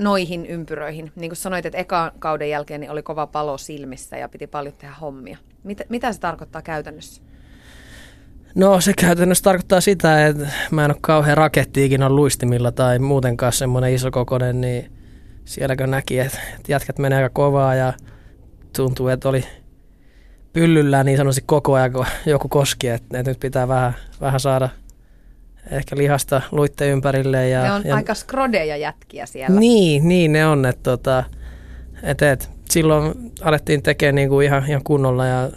noihin ympyröihin? Niin kuin sanoit, että ekan kauden jälkeen niin oli kova palo silmissä ja piti paljon tehdä hommia. Mitä, mitä se tarkoittaa käytännössä? No se käytännössä tarkoittaa sitä, että mä en ole kauhean rakettiikin on luistimilla tai muutenkaan semmoinen isokokoinen, niin sielläkö näki, että, jätkät menee aika kovaa ja tuntuu, että oli pyllyllä niin sanoisin koko ajan, kun joku koski, että, että nyt pitää vähän, vähän saada ehkä lihasta luitte ympärille. Ja, ne on ja, aika skrodeja jätkiä siellä. Niin, niin ne on. Että, tota, et, et, silloin alettiin tekemään niinku ihan, ihan kunnolla ja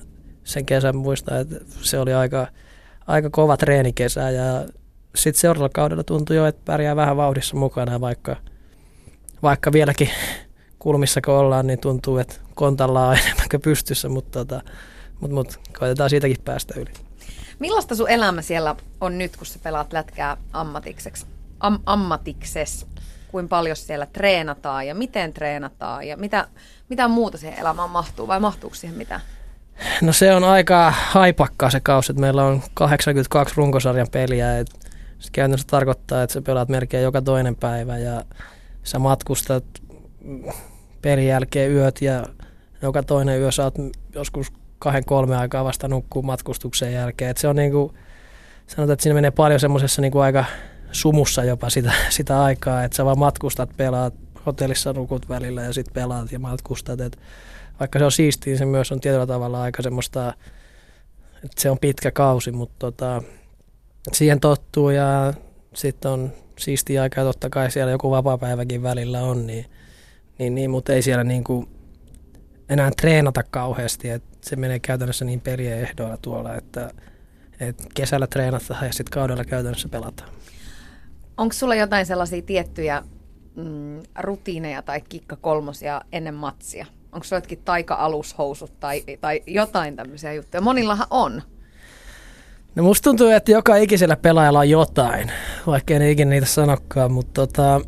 sen kesän muista, että se oli aika, aika kova treenikesä ja sitten seuraavalla kaudella tuntui jo, että pärjää vähän vauhdissa mukana, vaikka, vaikka vieläkin kulmissa kun ollaan, niin tuntuu, että kontalla on enemmän kuin pystyssä, mutta tota, mut, mut, koitetaan siitäkin päästä yli. Millaista sun elämä siellä on nyt, kun sä pelaat lätkää ammatikseksi? Am- ammatikses? Kuin paljon siellä treenataan ja miten treenataan ja mitä, mitä muuta siihen elämään mahtuu vai mahtuuko siihen mitään? No se on aika haipakkaa se kausi, että meillä on 82 runkosarjan peliä. Et se käytännössä tarkoittaa, että sä pelaat melkein joka toinen päivä ja sä matkustat pelin jälkeen yöt ja joka toinen yö saat joskus kahden kolme aikaa vasta nukkuu matkustuksen jälkeen. Et se on niinku, sanotaan, että siinä menee paljon semmoisessa niinku aika sumussa jopa sitä, sitä aikaa, että sä vaan matkustat, pelaat, hotellissa nukut välillä ja sitten pelaat ja matkustat. Et vaikka se on siistiä, se myös on tietyllä tavalla aika semmoista, että se on pitkä kausi, mutta tota, siihen tottuu ja sitten on siistiä aikaa, totta kai siellä joku vapaa-päiväkin välillä on, niin, niin, niin mutta ei siellä niinku enää treenata kauheasti, että se menee käytännössä niin pelien ehdoilla tuolla, että, että kesällä treenataan ja sitten kaudella käytännössä pelataan. Onko sulla jotain sellaisia tiettyjä mm, rutiineja tai kikka kolmosia ennen matsia? Onko sulla jotkin taika-alushousut tai, tai jotain tämmöisiä juttuja? Monillahan on. No musta tuntuu, että joka ikisellä pelaajalla on jotain, vaikka en ikinä niitä sanokaan, mutta tota,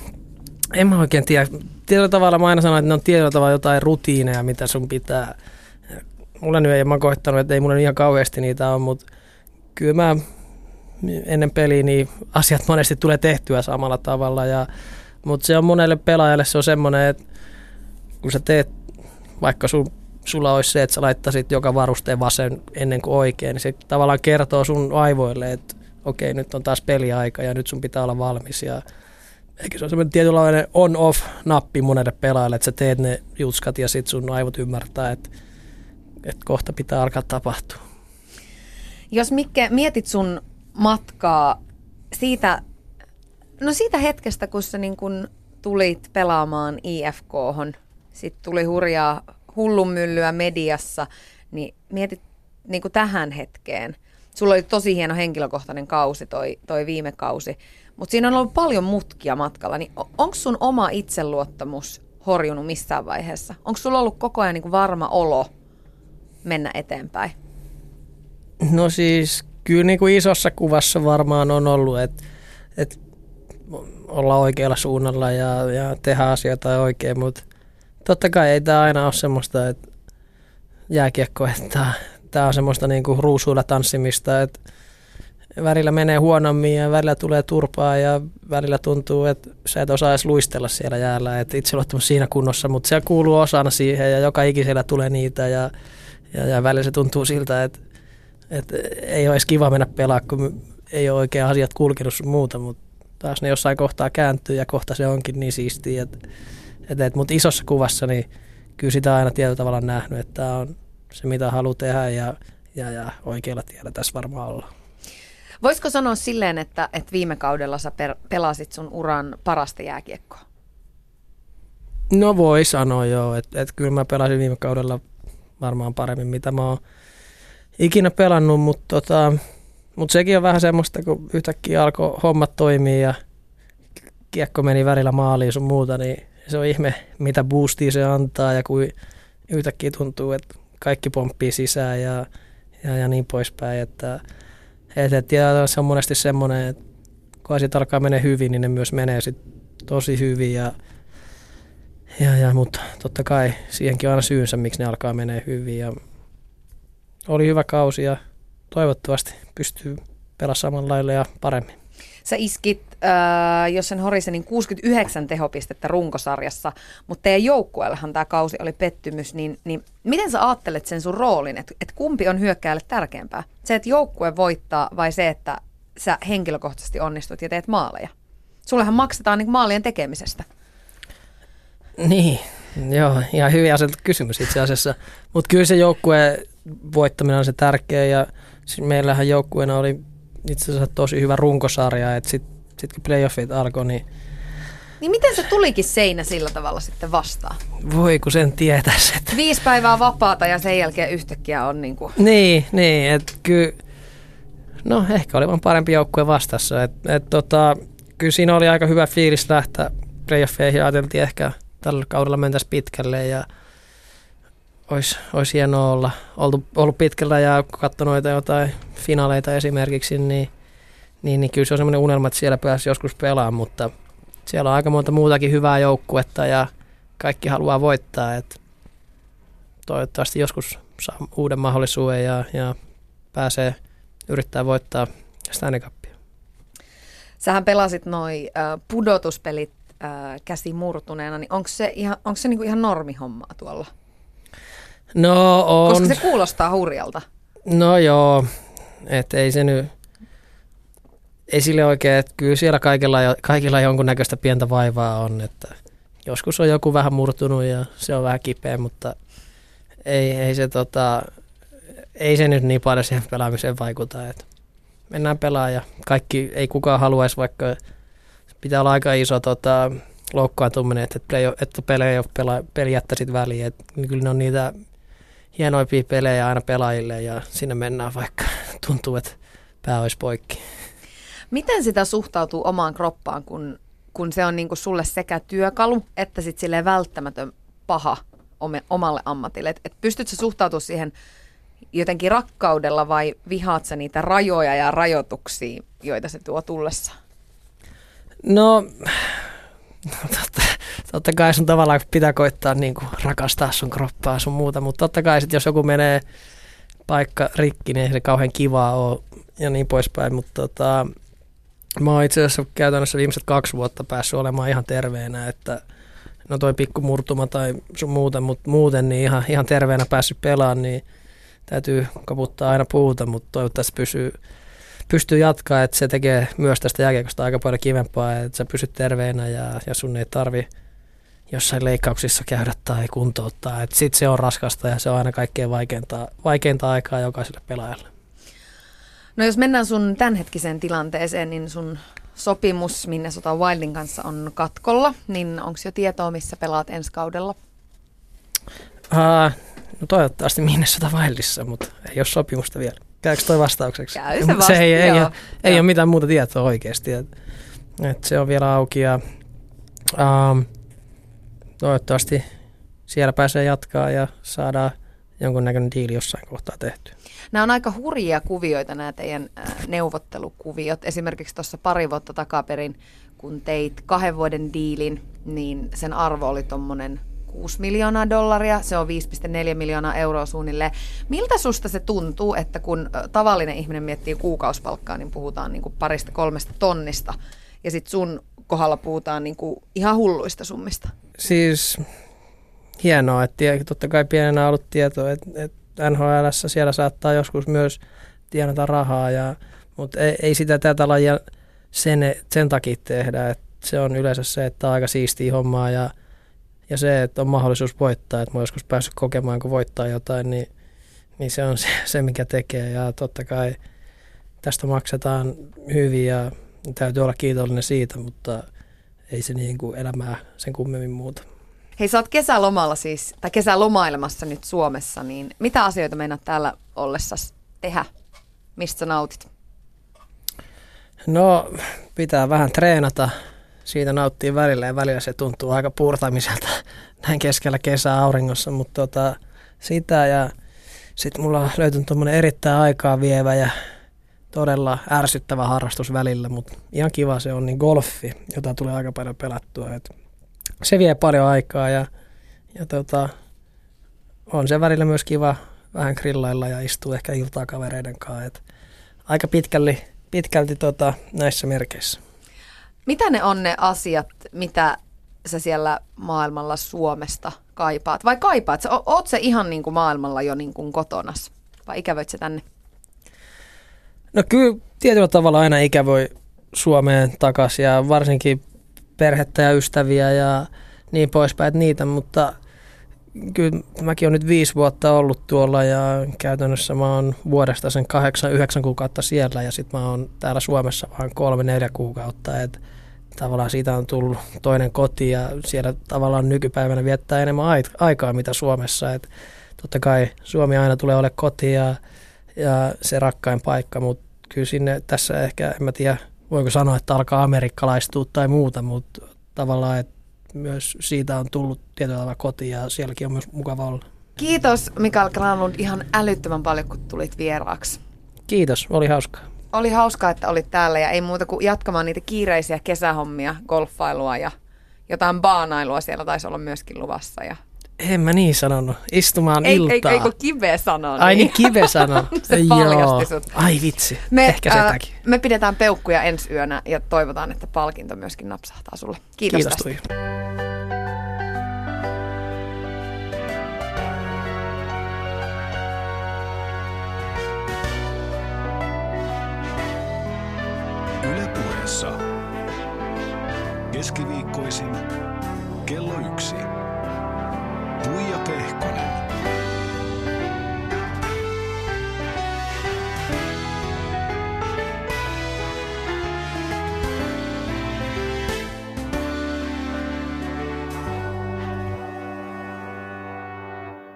en mä oikein tiedä. Tietyllä tavalla mä aina sanon, että ne on tietyllä tavalla jotain rutiineja, mitä sun pitää. Mulla nyt ei, mä koittanut, että ei mulla ihan kauheasti niitä ole, mutta kyllä mä ennen peliä niin asiat monesti tulee tehtyä samalla tavalla. Ja, mutta se on monelle pelaajalle se on semmoinen, että kun sä teet, vaikka sun, sulla olisi se, että sä laittaisit joka varusteen vasen ennen kuin oikein, niin se tavallaan kertoo sun aivoille, että okei, nyt on taas peliaika ja nyt sun pitää olla valmis. Ja eikä se ole semmoinen tietynlainen on-off-nappi monelle pelaajalle, että sä teet ne jutskat ja sit sun aivot ymmärtää, että, että kohta pitää alkaa tapahtua. Jos Mikke, mietit sun matkaa siitä, no siitä hetkestä, kun sä niin kun tulit pelaamaan ifk sitten tuli hurjaa hullunmyllyä mediassa, niin mietit niin kuin tähän hetkeen. Sulla oli tosi hieno henkilökohtainen kausi toi, toi viime kausi, mutta siinä on ollut paljon mutkia matkalla. Niin onko sun oma itseluottamus horjunut missään vaiheessa? Onko sulla ollut koko ajan niin varma olo mennä eteenpäin? No siis kyllä niin kuin isossa kuvassa varmaan on ollut, että, että olla oikealla suunnalla ja, ja tehdä asioita oikein, mutta totta kai ei tämä aina ole semmoista, että jääkiekko, että tämä on semmoista niin kuin ruusuilla tanssimista, että välillä menee huonommin ja välillä tulee turpaa ja välillä tuntuu, että sä et osaa edes luistella siellä jäällä, että itseluottamus siinä kunnossa, mutta se kuuluu osana siihen ja joka ikisellä tulee niitä ja, ja, ja välillä se tuntuu siltä, että, että ei ole edes kiva mennä pelaa, kun ei ole oikein asiat kulkenut sun muuta, mutta taas ne jossain kohtaa kääntyy ja kohta se onkin niin siistiä, että, että, että mutta isossa kuvassa niin kyllä sitä aina tietyllä tavalla nähnyt, että tämä on se mitä haluaa tehdä ja, ja, ja oikealla tiellä tässä varmaan ollaan. Voisiko sanoa silleen, että, että viime kaudella sä per, pelasit sun uran parasta jääkiekkoa? No voi sanoa joo, että, että kyllä mä pelasin viime kaudella varmaan paremmin, mitä mä oon ikinä pelannut, mutta tota, mut sekin on vähän semmoista, kun yhtäkkiä alkoi hommat toimia ja kiekko meni välillä maaliin sun muuta, niin se on ihme, mitä boostia se antaa ja kuin yhtäkkiä tuntuu, että kaikki pomppii sisään ja, ja, ja niin poispäin. Että, et, et, ja se on monesti semmoinen, että kun asiat alkaa mennä hyvin, niin ne myös menee sit tosi hyvin. Ja, ja, ja, mutta totta kai siihenkin on aina syynsä, miksi ne alkaa menee hyvin. Ja oli hyvä kausi ja toivottavasti pystyy pelaamaan samalla lailla ja paremmin. Sä iskit, äh, jos sen horise, niin 69 tehopistettä runkosarjassa, mutta teidän joukkueellahan tämä kausi oli pettymys, niin, niin miten sä ajattelet sen sun roolin, että et kumpi on hyökkääjälle tärkeämpää? Se, että joukkue voittaa vai se, että sä henkilökohtaisesti onnistut ja teet maaleja? Sullehan maksetaan niin maalien tekemisestä. Niin, joo, ihan hyvin asetettu kysymys itse asiassa. Mutta kyllä se joukkue voittaminen on se tärkeä ja siis meillähän joukkueena oli itse asiassa tosi hyvä runkosarja, että sitten sit kun playoffit alkoi, niin Niin miten se tulikin seinä sillä tavalla sitten vastaan? voi kun sen tietäisi. Että Viisi päivää vapaata ja sen jälkeen yhtäkkiä on niin kuin... Niin, niin että kyllä, no ehkä oli vaan parempi joukkue vastassa. Et, et, tota, kyllä siinä oli aika hyvä fiilis lähteä playoffeihin. Ajateltiin ehkä tällä kaudella mentäisiin pitkälle ja olisi, olisi hienoa olla oltu, ollut pitkällä ja katsonut jotain finaaleita esimerkiksi, niin, niin, niin kyllä se on semmoinen unelma, että siellä pääsi joskus pelaamaan, mutta siellä on aika monta muutakin hyvää joukkuetta ja kaikki haluaa voittaa, että toivottavasti joskus saa uuden mahdollisuuden ja, ja pääsee yrittää voittaa Stanley Cupia. Sähän pelasit noi äh, pudotuspelit äh, käsi murtuneena, niin onko se ihan, onko se niinku ihan normihommaa tuolla? No on. Koska se kuulostaa hurjalta. No joo, että ei se nyt, ei sille oikein, että kyllä siellä kaikilla, kaikilla jonkunnäköistä pientä vaivaa on, että joskus on joku vähän murtunut ja se on vähän kipeä, mutta ei, ei se tota, ei se nyt niin paljon siihen pelaamiseen vaikuta, että mennään pelaamaan ja kaikki, ei kukaan haluaisi, vaikka pitää olla aika iso tota, loukkaantuminen, että, play, että pelejä ei ole pela, peli jättäisit väliin, että kyllä ne on niitä hienoimpia pelejä aina pelaajille ja sinne mennään vaikka tuntuu, että pää olisi poikki. Miten sitä suhtautuu omaan kroppaan, kun, kun se on niinku sulle sekä työkalu että sit välttämätön paha ome, omalle ammatille? Et, et pystytkö suhtautumaan siihen jotenkin rakkaudella vai vihaat sä niitä rajoja ja rajoituksia, joita se tuo tullessa? No, totta, totta kai sun tavallaan pitää koittaa niin kuin rakastaa sun kroppaa sun muuta, mutta totta kai sit jos joku menee paikka rikki, niin ei se kauhean kivaa ole ja niin poispäin, mutta tota, mä oon itse asiassa käytännössä viimeiset kaksi vuotta päässyt olemaan ihan terveenä, että no toi pikku murtuma tai sun muuten, mutta muuten niin ihan, ihan terveenä päässyt pelaamaan, niin täytyy kaputtaa aina puuta, mutta toivottavasti pysyy, pystyy jatkaa, että se tekee myös tästä jääkiekosta aika paljon kivempaa, että sä pysyt terveenä ja, ja sun ei tarvi jossain leikkauksissa käydä tai kuntouttaa. Sitten se on raskasta ja se on aina kaikkein vaikeinta, vaikeinta aikaa jokaiselle pelaajalle. No jos mennään sun tämänhetkiseen tilanteeseen, niin sun sopimus Minnesota Wildin kanssa on katkolla, niin onko jo tietoa, missä pelaat ensi kaudella? Uh, no toivottavasti Minnesota Wildissa, mutta ei ole sopimusta vielä. Käykö toi vastaukseksi? Käy se, vasta, se ei, ei, joo, ole, ei ole mitään muuta tietoa oikeasti. Et, et se on vielä auki ja um, toivottavasti siellä pääsee jatkaa ja saadaan jonkunnäköinen diili jossain kohtaa tehty. Nämä on aika hurjia kuvioita, nämä teidän neuvottelukuviot. Esimerkiksi tuossa pari vuotta takaperin, kun teit kahden vuoden diilin, niin sen arvo oli tuommoinen 6 miljoonaa dollaria, se on 5,4 miljoonaa euroa suunnilleen. Miltä susta se tuntuu, että kun tavallinen ihminen miettii kuukausipalkkaa, niin puhutaan niin kuin parista kolmesta tonnista, ja sitten sun kohdalla puhutaan niin kuin ihan hulluista summista? Siis hienoa, että totta kai pienenä on ollut tietoa, että, että NHL siellä saattaa joskus myös tienata rahaa, ja, mutta ei, ei sitä tätä lajia sen, sen takia tehdä, että se on yleensä se, että on aika siistiä hommaa ja, ja se, että on mahdollisuus voittaa, että mä joskus päässyt kokemaan, kun voittaa jotain, niin, niin se on se, se, mikä tekee ja totta kai tästä maksetaan hyvin ja täytyy olla kiitollinen siitä, mutta ei se niin kuin elämää sen kummemmin muuta. Hei, sä oot kesälomalla siis, tai kesälomailemassa nyt Suomessa, niin mitä asioita meinaat täällä ollessa tehdä? Mistä sä nautit? No, pitää vähän treenata. Siitä nauttii välillä ja välillä se tuntuu aika puurtamiselta näin keskellä kesää auringossa, mutta tota, sitä ja sitten mulla on löytynyt tuommoinen erittäin aikaa vievä ja todella ärsyttävä harrastus välillä, mutta ihan kiva se on, niin golfi, jota tulee aika paljon pelattua. Et se vie paljon aikaa ja, ja tota, on se välillä myös kiva vähän grillailla ja istuu ehkä iltaa kavereiden kanssa. Et aika pitkälti, pitkälti tota, näissä merkeissä. Mitä ne on ne asiat, mitä sä siellä maailmalla Suomesta kaipaat? Vai kaipaat? Sä, oot se ihan niin kuin maailmalla jo niin kuin kotonas? Vai ikävöit se tänne? No kyllä tietyllä tavalla aina ikä voi Suomeen takaisin ja varsinkin perhettä ja ystäviä ja niin poispäin, että niitä, mutta kyllä mäkin olen nyt viisi vuotta ollut tuolla ja käytännössä mä oon vuodesta sen kahdeksan, yhdeksän kuukautta siellä ja sitten mä oon täällä Suomessa vain kolme, neljä kuukautta, että tavallaan siitä on tullut toinen koti ja siellä tavallaan nykypäivänä viettää enemmän aikaa mitä Suomessa, että totta kai Suomi aina tulee ole koti ja, ja se rakkain paikka, mutta kyllä sinne tässä ehkä, en mä tiedä, voiko sanoa, että alkaa amerikkalaistua tai muuta, mutta tavallaan, että myös siitä on tullut tietyllä tavalla koti ja sielläkin on myös mukava olla. Kiitos Mikael Granlund ihan älyttömän paljon, kun tulit vieraaksi. Kiitos, oli hauskaa. Oli hauskaa, että olit täällä ja ei muuta kuin jatkamaan niitä kiireisiä kesähommia, golfailua ja jotain baanailua siellä taisi olla myöskin luvassa. Ja... En mä niin sanonut. Istumaan ei, iltaa. Ei, ei kun kive sanoi. Ai niin kive sanoi. se paljasti sut. Ai vitsi, me, ehkä. Äh, me pidetään peukkuja ensi yönä ja toivotaan, että palkinto myöskin napsahtaa sulle. Kiitos, Kiitos tästä. Puheessa. Keskiviikkoisin kello yksi. Tuija Pehkonen.